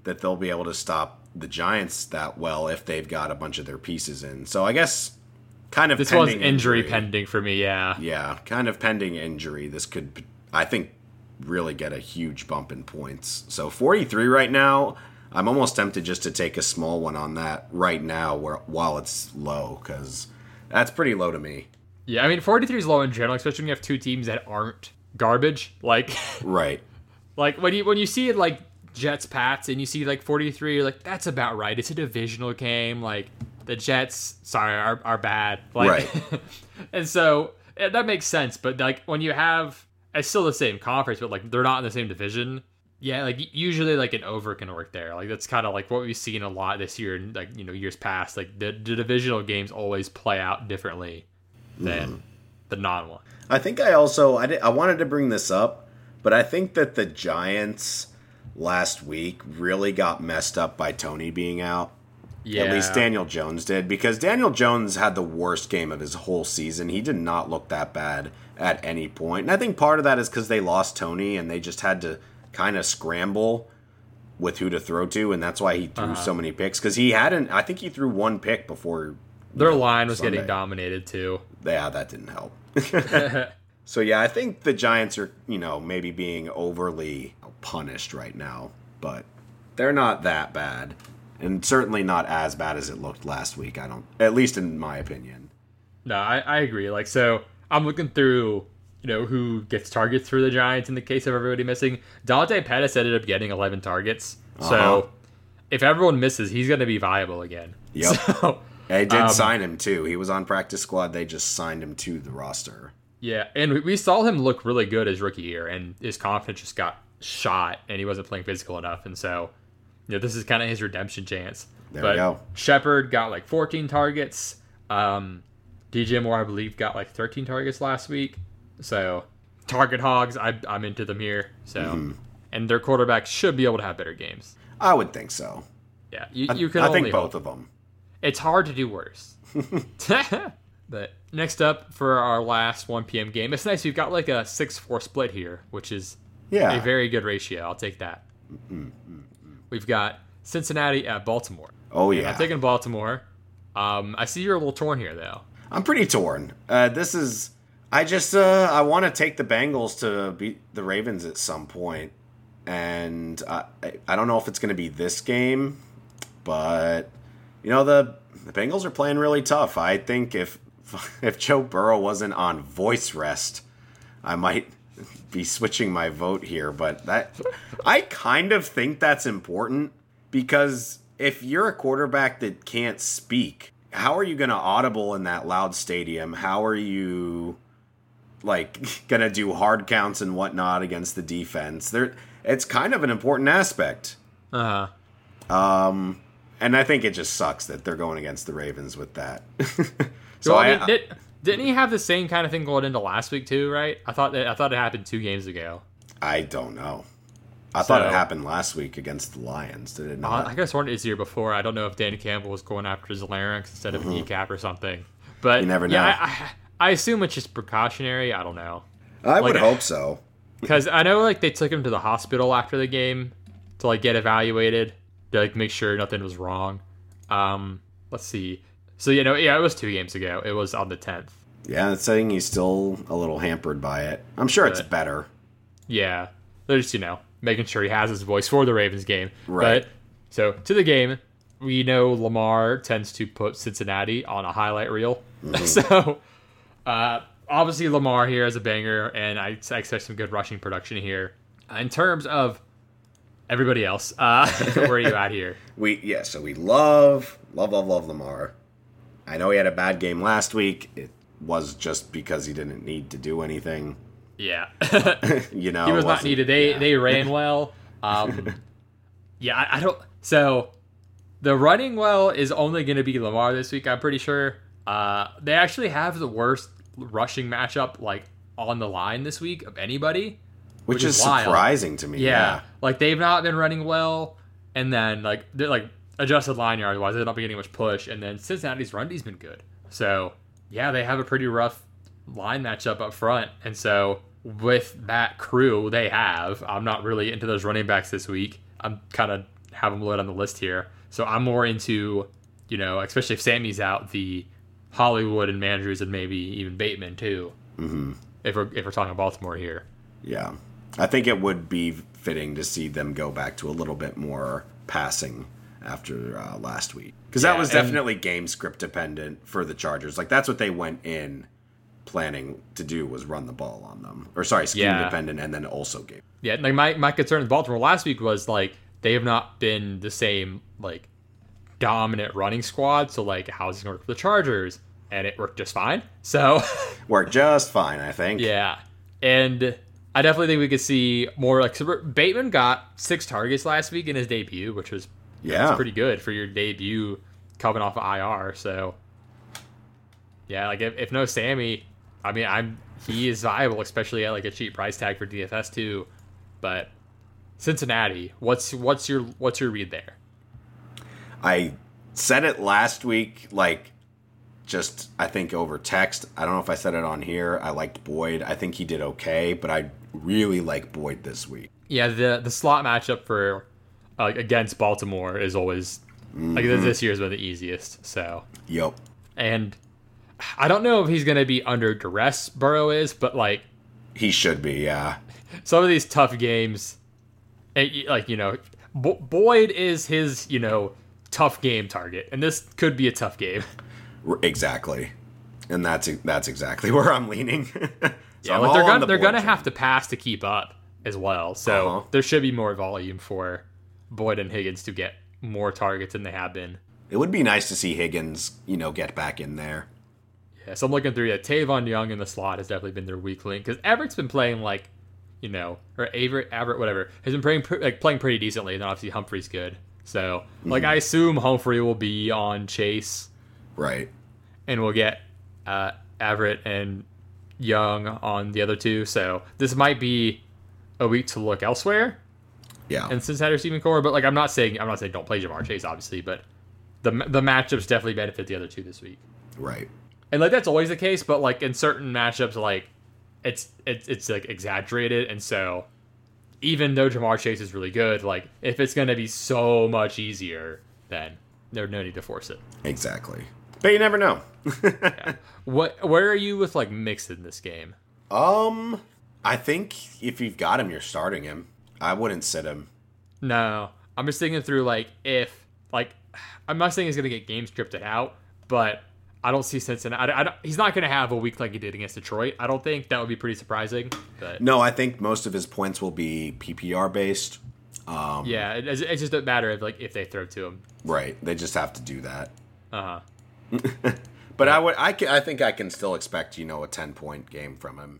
that they'll be able to stop the Giants that well if they've got a bunch of their pieces in. So I guess kind of This one's pending injury pending for me. Yeah. yeah, kind of pending injury. This could, I think, really get a huge bump in points. So 43 right now. I'm almost tempted just to take a small one on that right now, where while it's low, because that's pretty low to me. Yeah, I mean, 43 is low in general, especially when you have two teams that aren't garbage. Like, Right. Like when you when you see it like Jets Pats and you see like 43, you're like, that's about right. It's a divisional game. Like the Jets, sorry, are, are bad. Like, Right. and so eh, that makes sense. But like when you have it's still the same conference, but like they're not in the same division. Yeah, like usually like an over can work there. Like that's kind of like what we've seen a lot this year and like you know years past. Like the, the divisional games always play out differently than mm. the non one. I think I also I did, I wanted to bring this up, but I think that the Giants last week really got messed up by Toney being out. Yeah. At least Daniel Jones did because Daniel Jones had the worst game of his whole season. He did not look that bad at any point. And I think part of that is because they lost Toney and they just had to kind of scramble with who to throw to, and that's why he threw uh-huh. so many picks. Because he hadn't, I think he threw one pick before. Their know, line was Sunday. getting dominated too. Yeah, that didn't help. so yeah, I think the Giants are, you know, maybe being overly punished right now, but they're not that bad, and certainly not as bad as it looked last week. I don't, at least in my opinion. No, I, I agree. Like so, I'm looking through, you know, who gets targets for the Giants in the case of everybody missing. Dante Pettis ended up getting 11 targets. Uh-huh. So if everyone misses, he's going to be viable again. Yep. So, they did um, sign him too. He was on practice squad. They just signed him to the roster. Yeah, and we saw him look really good his rookie year, and his confidence just got shot, and he wasn't playing physical enough, and so you know this is kind of his redemption chance. There but we go. Shepard got like 14 targets. Um, DJ Moore, I believe, got like 13 targets last week. So target hogs, I, am into them here. So mm-hmm. and their quarterback should be able to have better games. I would think so. Yeah, you, you can. I, I think both hope. of them. It's hard to do worse. but next up for our last 1 p.m. game, it's nice. We've got like a six-four split here, which is yeah a very good ratio. I'll take that. Mm-hmm. We've got Cincinnati at Baltimore. Oh yeah, I'm taking Baltimore. Um, I see you're a little torn here though. I'm pretty torn. Uh, this is. I just uh, I want to take the Bengals to beat the Ravens at some point, and I I don't know if it's going to be this game, but you know the the Bengals are playing really tough. I think if if Joe Burrow wasn't on voice rest, I might be switching my vote here. But that I kind of think that's important because if you're a quarterback that can't speak how are you going to audible in that loud stadium? How are you like going to do hard counts and whatnot against the defense? There, it's kind of an important aspect. Uh huh. Um, and I think it just sucks that they're going against the Ravens with that. so well, I, mean, did, didn't he have the same kind of thing going into last week too? Right? I thought that I thought it happened two games ago. I don't know. I so, thought it happened last week against the Lions. Did it not? I guess one is year before. I don't know if Danny Campbell was going after his larynx instead of mm-hmm. a kneecap or something. But you never know. Yeah, I, I, assume it's just precautionary. I don't know. I like, would hope so. Because I know like they took him to the hospital after the game to like get evaluated to like make sure nothing was wrong. Um, let's see. So you know, yeah, it was two games ago. It was on the tenth. Yeah, it's saying he's still a little hampered by it. I'm sure but, it's better. Yeah, there's you know making sure he has his voice for the Ravens game. Right. But so to the game, we know Lamar tends to put Cincinnati on a highlight reel. Mm-hmm. so uh, obviously Lamar here is a banger, and I, I expect some good rushing production here. In terms of everybody else, uh, where are you at here? We yeah, so we love love love love Lamar. I know he had a bad game last week. It was just because he didn't need to do anything. Yeah, you know, he was not needed. They yeah. they ran well. Um, yeah, I, I, don't. So the running well is only going to be Lamar this week. I'm pretty sure. Uh, they actually have the worst rushing matchup like on the line this week of anybody, which, which is, is surprising to me. Yeah. yeah, like they've not been running well, and then like they're like adjusted line yards wise, they're not getting much push, and then Cincinnati's run D's been good. So yeah, they have a pretty rough line matchup up front, and so with that crew they have, I'm not really into those running backs this week. I'm kind of have them loaded on the list here. So I'm more into, you know, especially if Sammy's out, the Hollywood and Mandrews and maybe even Bateman too. Mm-hmm. If we're if we're talking Baltimore here. Yeah, I think it would be fitting to see them go back to a little bit more passing after uh, last week because yeah, that was definitely game script dependent for the Chargers. Like that's what they went in planning to do was run the ball on them, or sorry, scheme yeah. dependent, and then also game. Yeah, like my my concern with Baltimore last week was like they have not been the same like dominant running squad. So like, how's it going to work for the Chargers? And it worked just fine. So worked just fine, I think. Yeah, and I definitely think we could see more like Bateman got six targets last week in his debut, which was Yeah. It's pretty good for your debut coming off of IR. So yeah, like if, if no Sammy, I mean I'm he is viable, especially at like a cheap price tag for DFS too. But Cincinnati, what's what's your what's your read there? I said it last week, like just I think over text. I don't know if I said it on here. I liked Boyd. I think he did okay, but I really like Boyd this week. Yeah, the the slot matchup for uh, against Baltimore is always like this year's been the easiest. So Yep. and I don't know if he's gonna be under duress. Burrow is, but like He should be, yeah. some of these tough games, eh, like you know, Bo- Boyd is his you know tough game target, and this could be a tough game. Exactly. And that's that's exactly where I'm leaning. so Yeah, I'm like they're gonna the they're gonna train. have to pass to keep up as well. So Uh-huh. there should be more volume for Boyd and Higgins to get more targets than they have been. It would be nice to see Higgins, you know, get back in there. Yeah, so I'm looking through. Yeah, Tavon Young in the slot has definitely been their weak link because Everett's been playing like, you know, or Averett, Averett, whatever, has been playing like playing pretty decently. And obviously Humphrey's good. So like I assume Humphrey will be on Chase, Right. and we'll get uh, Everett and Young on the other two. So this might be a week to look elsewhere Yeah. in Cincinnati receiving core. But like I'm not saying I'm not saying don't play Ja'Marr Chase obviously, but the the matchups definitely benefit the other two this week. right. and like that's always the case but like in certain matchups like it's it's it's like exaggerated and so even though Ja'Marr Chase is really good like if it's gonna be so much easier then there's no need to force it Exactly. But you never know. what where are you with like Mixon this game um I think if you've got him, you're starting him. I wouldn't sit him. no I'm just thinking through like if like I'm not saying he's gonna get game scripted out but I don't see Cincinnati. I, I don't, he's not going to have a week like he did against Detroit. I don't think that would be pretty surprising. But No, I think most of his points will be PPR based. Um, yeah, it, just a matter of like if they throw to him. Right. They just have to do that. Uh huh. But I would I, ca- I think I can still expect, you know, a 10 point game from him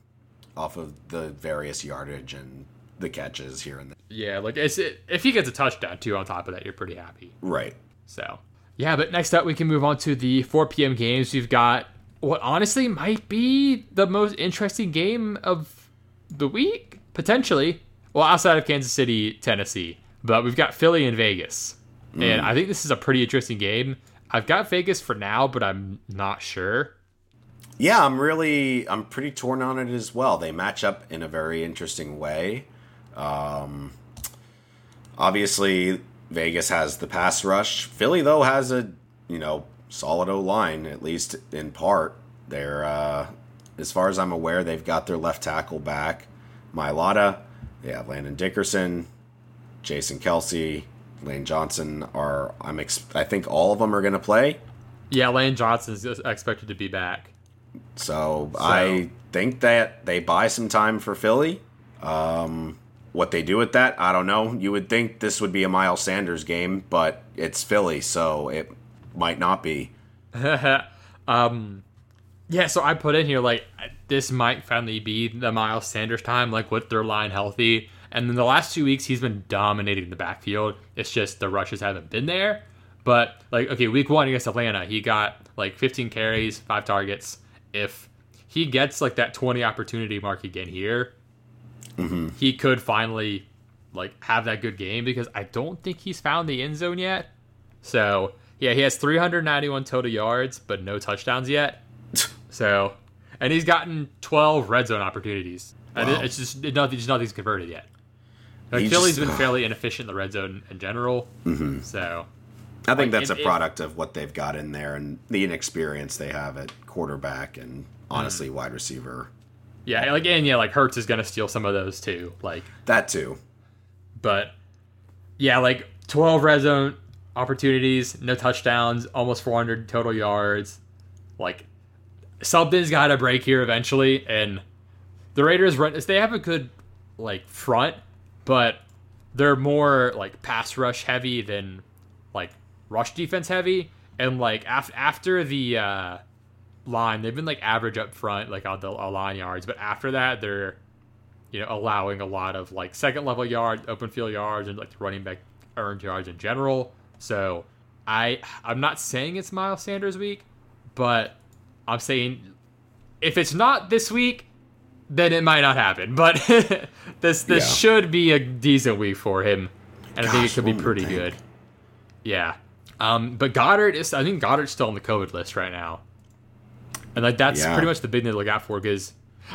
off of the various yardage and the catches here and there. Yeah, like it's, it, if he gets a touchdown too on top of that, you're pretty happy. Right. So yeah, but next up we can move on to the 4 p.m. games. We've got what honestly might be the most interesting game of the week potentially. Well, outside of Kansas City, Tennessee, but we've got Philly and Vegas, and mm. I think this is a pretty interesting game. I've got Vegas for now, but I'm not sure. Yeah, I'm really I'm pretty torn on it as well. They match up in a very interesting way. Um, obviously, Vegas has the pass rush. Philly though has a you know solid O line at least in part. They're uh, as far as I'm aware, they've got their left tackle back, Mailata. They have Landon Dickerson, Jason Kelce, Lane Johnson. Are I'm ex- I think all of them are going to play. Yeah, Lane Johnson's expected to be back. So, I think that they buy some time for Philly. Um, what they do with that, I don't know. You would think this would be a Miles Sanders game, but it's Philly, so it might not be. um, yeah, so I put in here like this might finally be the Miles Sanders time, like with their line healthy. And then the last two weeks, he's been dominating the backfield. It's just the rushes haven't been there. But like, okay, week one against Atlanta, he got like 15 carries, five targets. If he gets like that 20 opportunity mark again here, he could finally like have that good game because I don't think he's found the end zone yet. So yeah, he has 391 total yards, but no touchdowns yet. So, and he's gotten 12 red zone opportunities. And it's just it, nothing, just nothing's converted yet. Like He Philly's just- been fairly inefficient in the red zone in general. Mm-hmm. So I think Like, that's it- a it- product of what they've got in there and the inexperience they have at quarterback and honestly wide receiver. Yeah, like and yeah, like Hurts is gonna steal some of those too. Like, That too. but yeah, like 12 red zone opportunities, no touchdowns, almost 400 total yards. Like something's got to break here eventually, and the Raiders run. Is they have a good like front, but they're more like pass rush heavy than like rush defense heavy. And like after after the uh, line, they've been like average up front, like on the on line yards, but after that, they're you know, allowing a lot of like second level yards, open field yards, and like running back earned yards in general. So I I'm not saying it's Miles Sanders week, but I'm saying if it's not this week, then it might not happen. But this this Yeah. should be a decent week for him, and I think it could be pretty good. Yeah. Um, but Goedert is I think Goedert's still on the COVID list right now. And like that's Yeah. pretty much the big thing to look out for because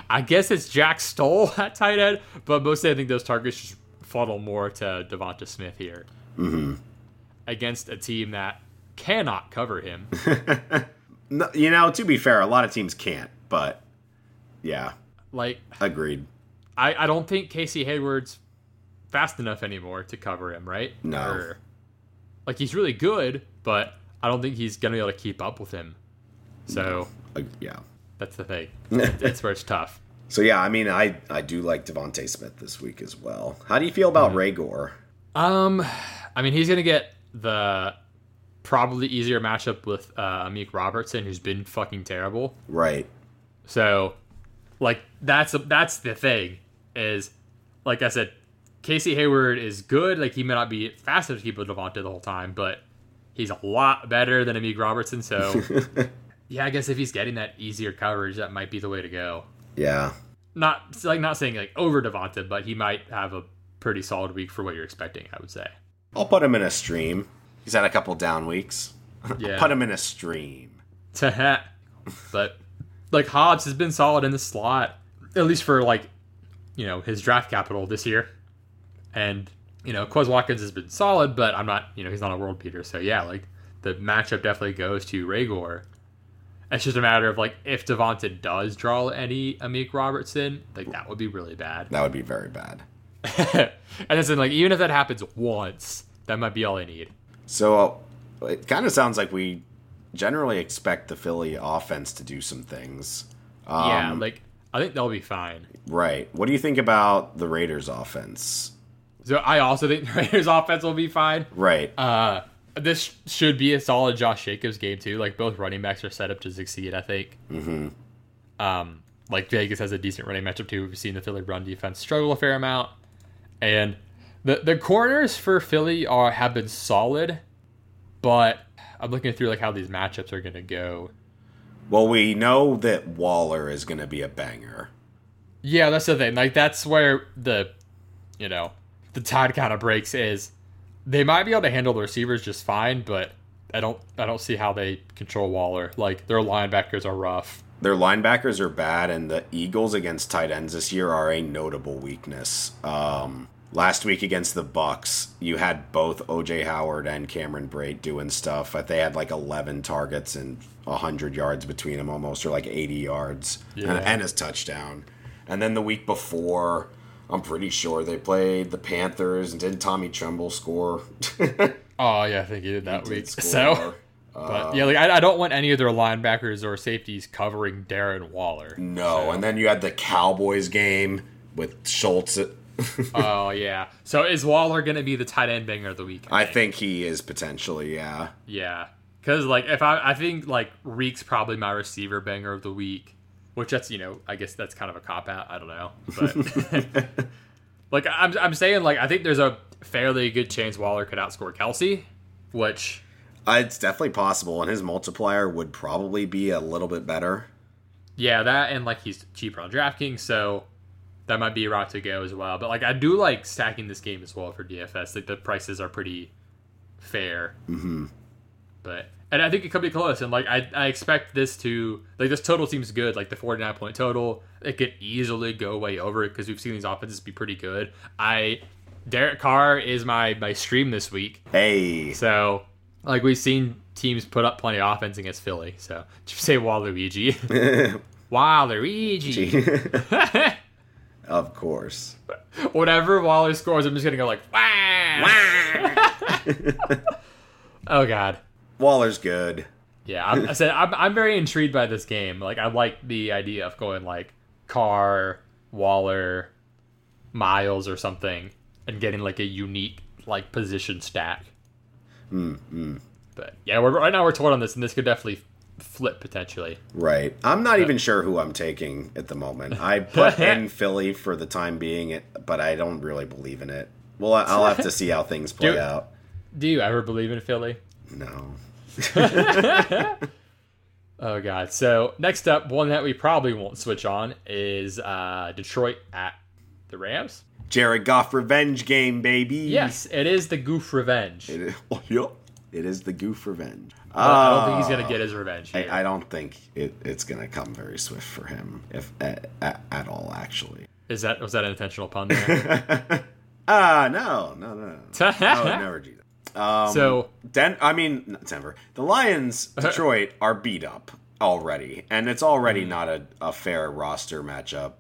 I guess it's Jack Stoll at tight end, but mostly I think those targets just funnel more to DeVonta Smith here. Mm-hmm. Against a team that cannot cover him. No, you know, to be fair, a lot of teams can't, but yeah, like agreed. I, I don't think Casey Hayward's fast enough anymore to cover him, right? No. like he's really good, but I don't think he's gonna be able to keep up with him. So Uh, yeah. that's the thing. That's where it's tough. So yeah, I mean, I I do like DeVonta Smith this week as well. How do you feel about Reagor? Um, I mean, he's gonna get the probably easier matchup with uh, Amik Robertson, who's been fucking terrible. Right. So, like, that's that's the thing is, like I said, Casey Hayward is good. Like, he may not be fast enough to keep with DeVonta the whole time, but he's a lot better than Amik Robertson. So, yeah, I guess if he's getting that easier coverage, that might be the way to go. Yeah. Not like not saying like over DeVonta, but he might have a pretty solid week for what you're expecting. I would say. I'll put him in a stream. He's had a couple down weeks. Yeah. Put him in a stream. but like Hobbs has been solid in the slot, at least for like, you know, his draft capital this year. And, you know, Quez Watkins has been solid, but I'm not, you know, he's not a world beater. So yeah, like the matchup definitely goes to Reagor. It's just a matter of like if DeVonta does draw any Amik Robertson, like that would be really bad. That would be very bad. and it's like even if that happens once, that might be all I need. So uh, it kind of sounds like we generally expect the Philly offense to do some things. Um, yeah, like I think they'll be fine. Right. What do you think about the Raiders offense? So I also think the Raiders offense will be fine. Right. Uh, this should be a solid Josh Jacobs game too. Like both running backs are set up to succeed. I think. Mm-hmm. Um, like Vegas has a decent running matchup too. We've seen the Philly run defense struggle a fair amount, and the the corners for Philly are have been solid, but I'm looking through like how these matchups are going to go. well, we know that Waller is going to be a banger. Yeah, that's the thing. Like that's where the, you know, the tide kind of breaks is they might be able to handle the receivers just fine, but I don't I don't see how they control Waller. Like their linebackers are rough. Their linebackers are bad, and the Eagles against tight ends this year are a notable weakness. Um, last week against the Bucs, you had both OJ Howard and Cameron Brate doing stuff. They had like 11 targets and 100 yards between them, almost, or like 80 yards, Yeah. and, and his touchdown. And then the week before, I'm pretty sure they played the Panthers, and didn't Tommy Tremble score? Oh yeah, I think he did that Did week. score. So, but uh, yeah, like I, I don't want any of their linebackers or safeties covering Darren Waller. no, and then you had the Cowboys game with Schultz. Oh yeah. So is Waller gonna be the tight end banger of the week? I think he is potentially, yeah. Yeah, because like if I I think like Reek's probably my receiver banger of the week, which that's you know I guess that's kind of a cop out. I don't know, but like I'm I'm saying like I think there's a fairly good chance Waller could outscore Kelce, which Uh, it's definitely possible, and his multiplier would probably be a little bit better. yeah that and like he's cheaper on DraftKings, so that might be a route to go as well. But like I do like stacking this game as well for DFS. Like the prices are pretty fair. Mm-hmm. But and I think it could be close. And like I, I expect this to like this total seems good. Like the forty nine point total, it could easily go way over it because we've seen these offenses be pretty good. I Derek Carr is my my stream this week, Hey, so like we've seen teams put up plenty of offense against Philly. So just say Waluigi, Waluigi. of course. Whatever Waller scores, I'm just gonna go like wah. oh god. Waller's good. Yeah, I'm, I said I'm, I'm very intrigued by this game. Like, I like the idea of going like Carr, Waller, Miles, or something, and getting like a unique like position stack. Mm, But yeah, we're, right now we're torn on this, and this could definitely flip potentially. Right. I'm not even sure who I'm taking at the moment. I put in Philly for the time being, but I don't really believe in it. Well, I'll have to see how things play Do- out. Do you ever believe in Philly? No. Oh god. So next up, one that we probably won't switch on is uh, Detroit at the Rams. Jared Goff revenge game, baby. Yes, it is the Goof Revenge. It is, yep. It is the goof revenge. I don't think he's Ah. gonna get his revenge. I, I don't think it, it's going to come very swift for him, if at, at, at all, actually. Is that was that an intentional pun there? Ah, no, no, no, no. I would never do that. Um, so Den- I mean, not Denver. The Lions, Detroit are beat up already, and it's already not a, a fair roster matchup,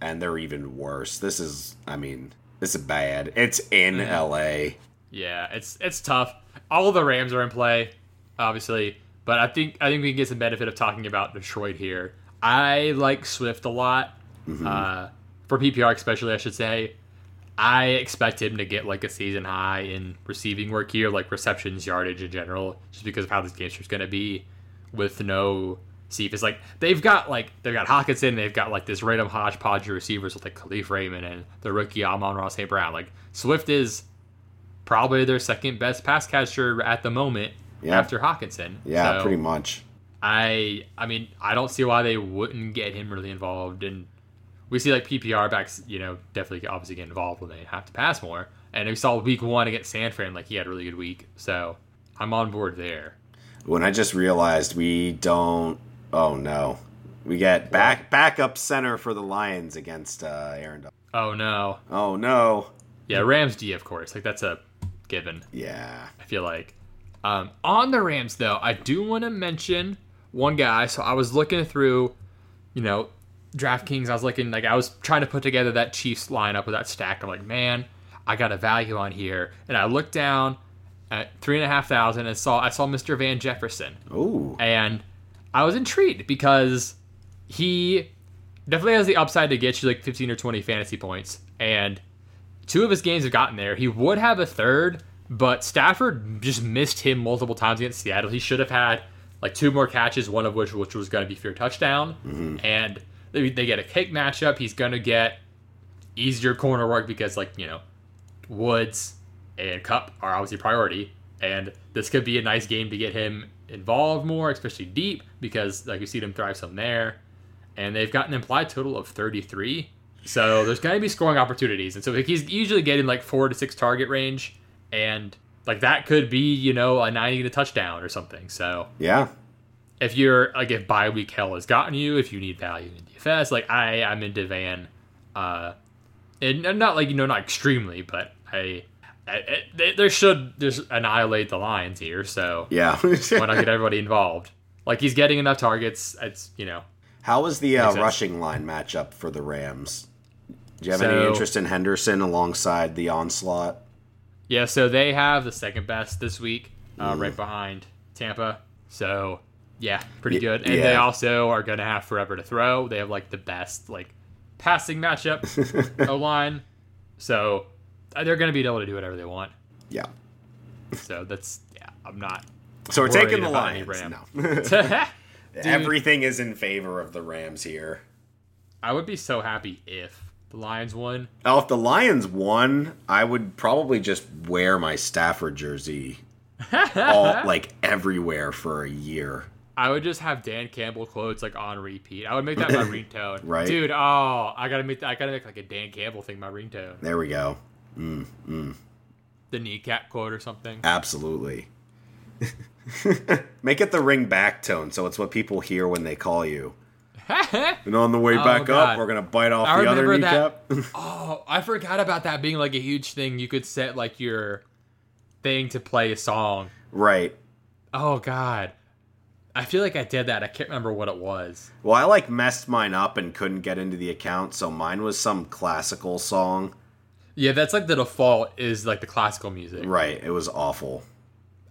and they're even worse. This is, I mean, this is bad. It's in LA. yeah, it's it's tough. All of the Rams are in play, obviously, but I think I think we can get some benefit of talking about Detroit here. I like Swift a lot, uh, for PPR especially. I should say. I expect him to get like a season high in receiving work here, like receptions, yardage in general, just because of how this game is going to be with no Cephus. Like they've got like they've got Hockenson, they've got like this random hodgepodge of receivers with like Kalif Raymond and the rookie Amon-Ra St. Brown. Like Swift is probably their second best pass catcher at the moment Yeah. after Hockenson. Yeah, So, pretty much. I I mean I don't see why they wouldn't get him really involved and we see like PPR backs you know definitely obviously get involved when they have to pass more and we saw week one against San Fran like he had a really good week so I'm on board there When I just realized we don't. Oh no, we get back backup center for the Lions against uh, Aaron. Oh no Oh no. yeah Rams D of course like that's a given Yeah. I feel like um, on the Rams though I do want to mention one guy so I was looking through you know DraftKings I was looking like I was trying to put together that Chiefs lineup with that stack I'm like man I got a value on here and I looked down at three and a half thousand and saw I saw Mr. Van Jefferson Ooh. and I was intrigued because he definitely has the upside to get you like 15 or 20 fantasy points. And two of his games have gotten there. He would have a third, but Stafford just missed him multiple times against Seattle. He should have had like two more catches, one of which which was going to be for a touchdown. Mm-hmm. And they, they get a kick matchup. He's going to get easier corner work because like you know Woods and Kupp are obviously priority, and this could be a nice game to get him involved more, especially deep because like you see them thrive some there, and they've got an implied total of 33. So there's going to be scoring opportunities, and so like, he's usually getting like four to six target range, and like that could be you know a 90 to touchdown or something. So Yeah. If you're like if bye week hell has gotten you, if you need value in DFS, like I I'm into Van, uh, and and not like you know not extremely, but I, I, there should just annihilate the Lions here. So Yeah. why not get everybody involved? Like he's getting enough targets. It's you know How was the uh, rushing line matchup for the Rams? Do you have any interest in Henderson alongside the onslaught? yeah. So they have the second best this week, uh, Mm. right behind Tampa. So yeah, pretty good. And they also are gonna have forever to throw. They have like the best like passing matchup O line. So uh, they're going to be able to do whatever they want. Yeah. So that's yeah. I'm not. So we're taking the Lions. No. Dude, Everything is in favor of the Rams here. I would be so happy if the Lions won. Oh, if the Lions won, I would probably just wear my Stafford jersey all like everywhere for a year. I would just have Dan Campbell quotes like on repeat. I would make that my ringtone. Right. dude. Oh, I gotta make I gotta make like a Dan Campbell thing my ringtone. There we go. Mm, mm, The kneecap quote or something. absolutely. Make it the ring back tone so it's what people hear when they call you. And on the way Oh, back God. up, we're gonna bite off I the other remember that- kneecap. oh, I forgot about that being like a huge thing. You could set like your thing to play a song. right. Oh God, I feel like I did that. I can't remember what it was. Well, I like messed mine up and couldn't get into the account, so mine was some classical song. Yeah, that's like the default is like the classical music. Right. It was awful.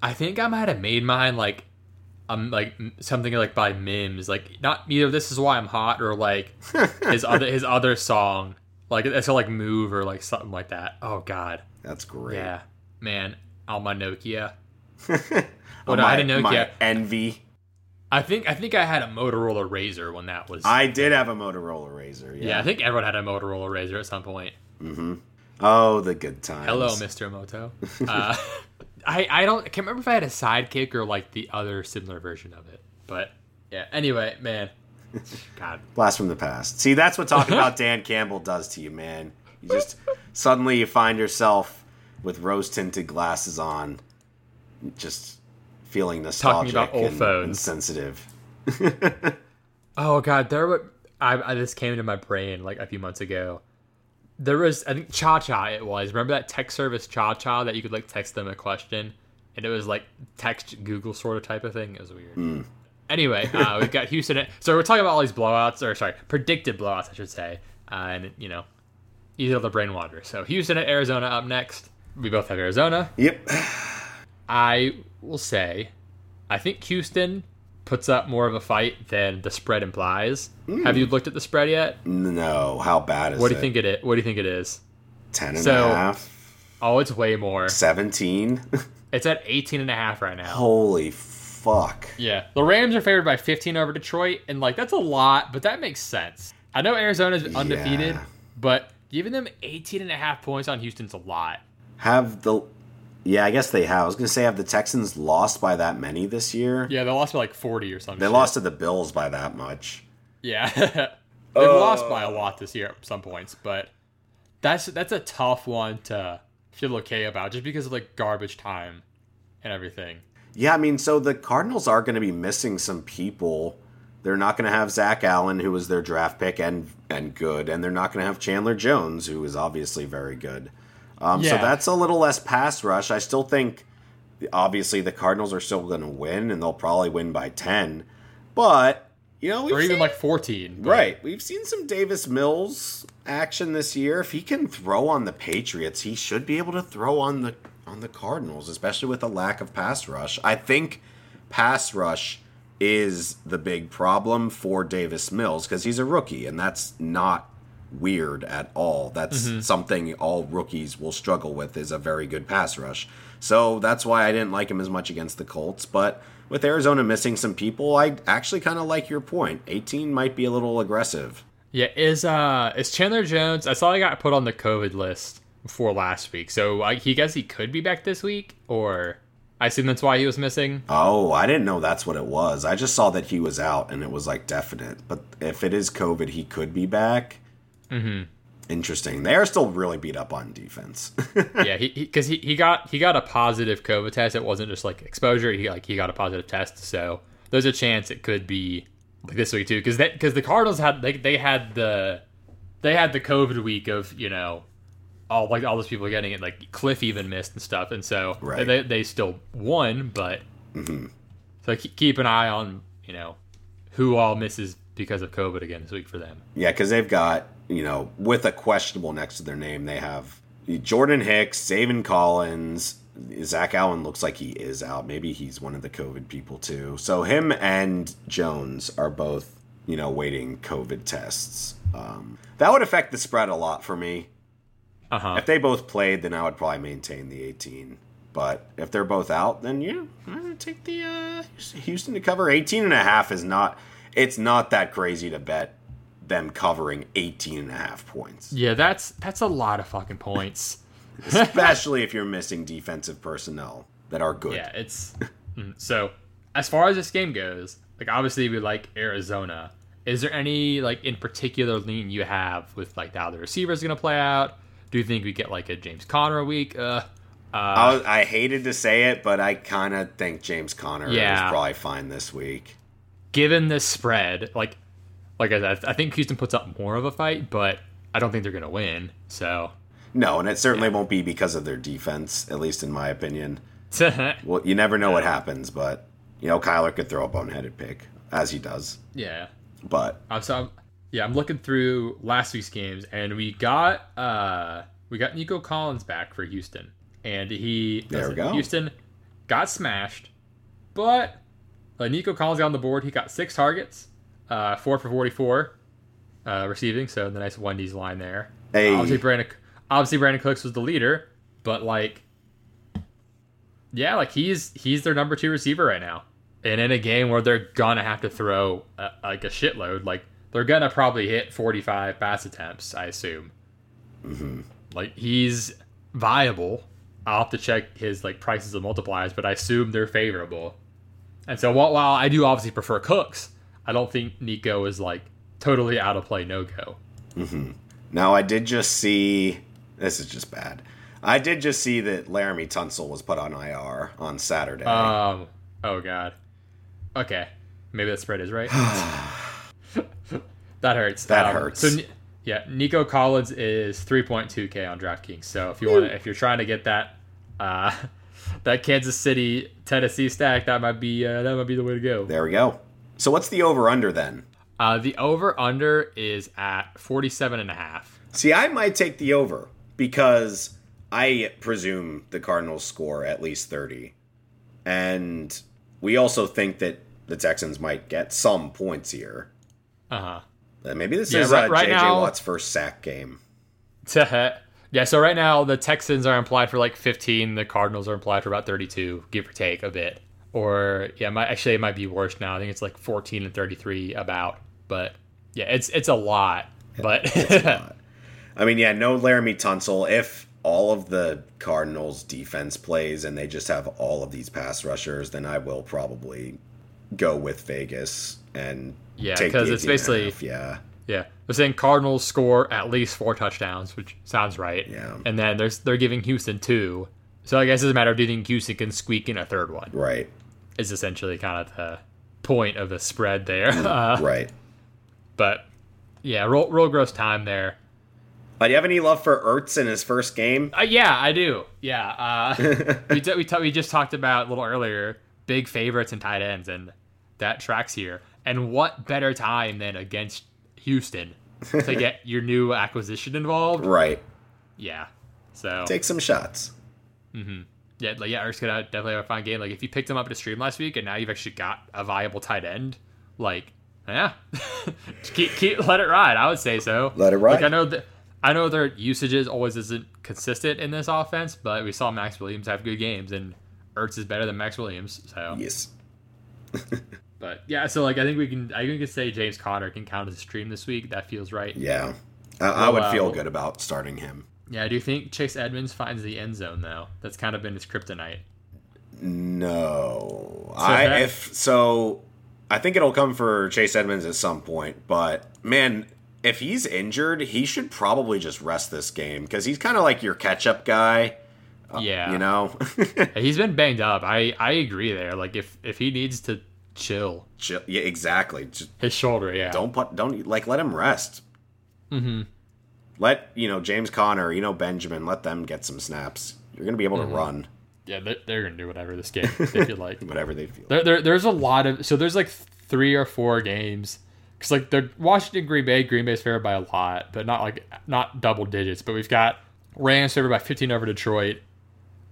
I think I might have made mine like um like something like by Mims, like not either this is why I'm hot or like his other his other song, like it's like move or like something like that. Oh God, That's great. yeah, man, on my Nokia. Oh, no, I my, had a Nokia. my envy. I think I think I had a Motorola Razor when that was. I did have a Motorola Razor. Yeah. yeah, I think everyone had a Motorola Razor at some point. Mm-hmm. Oh, the good times. Hello, Mr. Moto. Uh, I I don't I can't remember if I had a sidekick or like the other similar version of it, but yeah. Anyway, man, God, Blast from the past. See, that's what talking about Dan Campbell does to you, man. You just suddenly you find yourself with rose tinted glasses on, just feeling nostalgic about old and, phones. and sensitive. Oh god, there were I, I this came into my brain like a few months ago. There was I think Cha Cha it was. Remember that text service Cha Cha that you could like text them a question and it was like text Google sort of type of thing. It was weird. Anyway, uh, we've got Houston. So we're talking about all these blowouts, or sorry, predicted blowouts, I should say. Uh, and you know, easy to the brain wander. So Houston at Arizona up next. We both have Arizona. Yep. I will say, I think Houston puts up more of a fight than the spread implies. Have you mm. looked at the spread yet? No, how bad is What do it? you think it is? What do you think it is? 10 and a half? Oh, it's way more. 17? It's at 18 and a half right now. Holy fuck. Yeah. The Rams are favored by 15 over Detroit, and like that's a lot, but that makes sense. I know Arizona's undefeated, Yeah. but giving them 18 and a half points on Houston's a lot. Have the. Yeah, I guess they have. I was going to say, have the Texans lost by that many this year? Yeah, they lost by like 40 or something. They lost to the Bills by that much. Yeah. They've uh, lost by a lot this year at some points, but that's that's a tough one to feel okay about just because of like garbage time and everything. Yeah, I mean, so the Cardinals are going to be missing some people. They're not going to have Zach Allen, who was their draft pick and and good, and they're not going to have Chandler Jones, who is obviously very good. Um, So that's a little less pass rush. I still think, obviously, the Cardinals are still going to win, and they'll probably win by ten. But you know, we've Or even seen- like 14. but- Right. We've seen some Davis Mills action this year. If he can throw on the Patriots, he should be able to throw on the on the Cardinals, especially with a lack of pass rush. I think pass rush is the big problem for Davis Mills because he's a rookie and that's not weird at all. That's something all rookies will struggle with is a very good pass rush. So that's why I didn't like him as much against the Colts, but with Arizona missing some people, I actually kind of like your point. 18 might be a little aggressive. Yeah, is uh is Chandler Jones? I saw he got put on the COVID list before last week, so I, he guess he could be back this week, or I assume that's why he was missing. Oh, I didn't know that's what it was. I just saw that he was out and it was like definite. But if it is COVID, he could be back. Mm-hmm. Interesting. They are still really beat up on defense. yeah, he because he, he, got he got a positive COVID test. It wasn't just like exposure. He like he got a positive test, so there's a chance it could be like this week too. Because that because the Cardinals had they they had the they had the COVID week of you know all like all those people getting it. Like Kliff even missed and stuff, and so Right. they they still won. But so keep, keep an eye on you know who all misses because of COVID again this week for them. yeah, because they've got, you know, with a questionable next to their name, they have Jordan Hicks, Zaven Collins. Zach Allen looks like he is out. Maybe he's one of the COVID people too. So him and Jones are both, you know, waiting COVID tests. Um, that would affect the spread a lot for me. Uh huh. If they both played, then I would probably maintain the 18. But if they're both out, then yeah, I'm take the uh, Houston to cover 18 and a half is not it's not that crazy to bet them covering 18 and a half points. Yeah, that's that's a lot of fucking points. Especially if you're missing defensive personnel that are good. Yeah, it's mm, so. As far as this game goes, like obviously we like Arizona. Is there any like in particular lean you have with like how the receivers going to play out? Do you think we get like a James Conner week? Uh, uh, I, was- I hated to say it, but I kind of think James Conner Yeah. is probably fine this week. given this spread, like like I said, I think Houston puts up more of a fight, but I don't think they're going to win. So No, and it certainly won't be because of their defense, at least in my opinion. Well, you never know what happens, but you know, Kyler could throw a boneheaded pick as he does. Yeah, but I'm so I'm, yeah, I'm looking through last week's games, and we got uh we got Nico Collins back for Houston, and he There we go. Houston got smashed, but uh, Nico Collins got on the board. He got six targets, uh, four for 44 uh, receiving, so the nice Wendy's line there. Hey. Obviously, Brandon obviously Brandin Cooks was the leader, but like, yeah, like he's he's their number two receiver right now. and in a game where they're gonna have to throw a, like a shitload, like they're gonna probably hit 45 pass attempts, I assume. Mm-hmm. Like he's viable. I'll have to check his like prices of multipliers, but I assume they're favorable. And so while, while I do obviously prefer Cooks, I don't think Nico is like totally out of play no go. Mm-hmm. Now I did just see this is just bad. I did just see that Laremy Tunsil was put on IR on Saturday. Um. Oh God. Okay. Maybe that spread is right. that hurts. That Um, hurts. So yeah, Nico Collins is 3.2k on DraftKings. So if you want, if you're trying to get that, uh, that Kansas City Tennessee stack, that might be uh, that might be the way to go. there we go. So what's the over under then? Uh, the over under is at 47 and a half. See, I might take the over because I presume the Cardinals score at least 30. And we also think that the Texans might get some points here. Uh huh. Uh, maybe this Yeah, is right- uh, right JJ now- Watt's first sack game. yeah, so right now the Texans are implied for like 15, the Cardinals are implied for about 32, give or take a bit. Or yeah, might, actually it might be worse now. I think it's like 14 and 33 about. But yeah, it's it's a lot. But I mean, yeah, no Laremy Tunsil. If all of the Cardinals defense plays and they just have all of these pass rushers, then I will probably go with Vegas and Yeah, because it's 18 and a basically- yeah. yeah, they're saying Cardinals score at least four touchdowns, which sounds right. Yeah. And then there's they're giving Houston two. So I guess it doesn't matter. Do you think Houston can squeak in a third one? Right, Is essentially kind of the point of the spread there. Uh, right. but yeah, real, real gross time there. Uh, do you have any love for Ertz in his first game? Uh, yeah, I do. Yeah, uh, we d- we, t- we just talked about a little earlier big favorites and tight ends, and that tracks here. And what better time than against Houston to get your new acquisition involved? Right. Yeah. So Take some shots. Yeah, like yeah, could have- definitely have a fine game. Like if you picked him up at a stream last week, and now you've actually got a viable tight end, like yeah, keep keep let it ride. I would say so. Let it ride. Like I know that I know their usages always isn't consistent in this offense, but we saw Maxx Williams have good games, and Ertz is better than Maxx Williams. So, Yes. but yeah, so like I think we can I think we can say James Conner can count as a stream this week. That feels right. Yeah. I, I would uh, feel good about starting him. Yeah. Do you think Chase Edmonds finds the end zone though? That's kind of been his kryptonite. No. I that- if so I think it'll come for Chase Edmonds at some point, but man, if he's injured, he should probably just rest this game because he's kind of like your catch-up guy. yeah. You know, He's been banged up. I I agree there. Like if if he needs to chill Chill- yeah, exactly. Just his shoulder, yeah. don't put don't like let him rest. Mm-hmm. Let you know James Conner, you know Benjamin, let them get some snaps. You're gonna be able Mm-hmm. to run Yeah, they're, they're gonna do whatever this game they feel like. whatever they feel. There, there there's a lot of so there's like three or four games because like the Washington Green Bay Green Bay's favored by a lot, but not like not double digits. But we've got Rams favored by 15 over Detroit.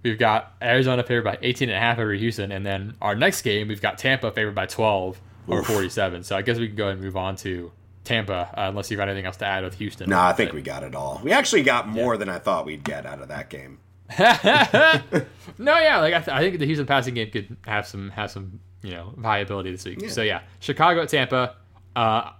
We've got Arizona favored by 18 and a half over Houston, and then our next game we've got Tampa favored by 12 or 47. So I guess we can go ahead and move on to Tampa uh, unless you've got anything else to add with Houston. No, I think But- we got it all. We actually got more than I thought we'd get out of that game. no, yeah, like I, th- I think the Houston passing game could have some have some you know viability this week. So yeah, Chicago at Tampa. Uh,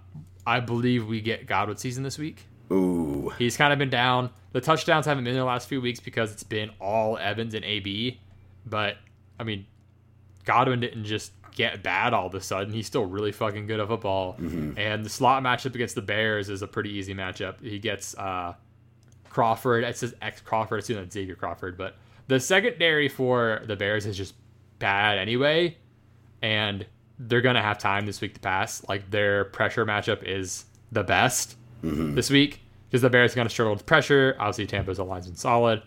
I believe we get Godwin season this week. Ooh, He's kind of been down. The touchdowns haven't been in the last few weeks because it's been all Evans and AB. But I mean, Godwin didn't just get bad all of a sudden. He's still really fucking good at football. And the slot matchup against the Bears is a pretty easy matchup. He gets uh, Crawford. It says ex Crawford. It's not Xavier Crawford, but the secondary for the Bears is just bad anyway, and they're gonna have time this week to pass. Like their pressure matchup is the best this week because the Bears are gonna struggle with pressure. Obviously, Tampa's line's been solid,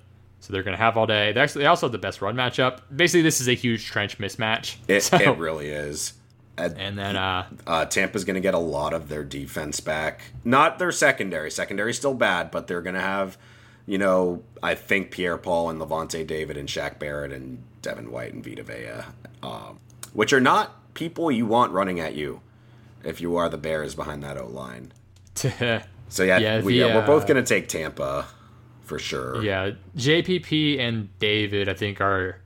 so they're gonna have all day. They actually they also have the best run matchup. Basically, this is a huge trench mismatch. it, So- it really is. And, and then uh, uh, Tampa's going to get a lot of their defense back. Not their secondary. Secondary's still bad, but they're going to have, you know, I think Pierre Paul and Lavonte David and Shaq Barrett and Devin White and Vita Vea, um, which are not people you want running at you if you are the Bears behind that O line. So yeah, Yeah, we, the, yeah, we're both uh, going to take Tampa for sure. Yeah, JPP and David, I think, are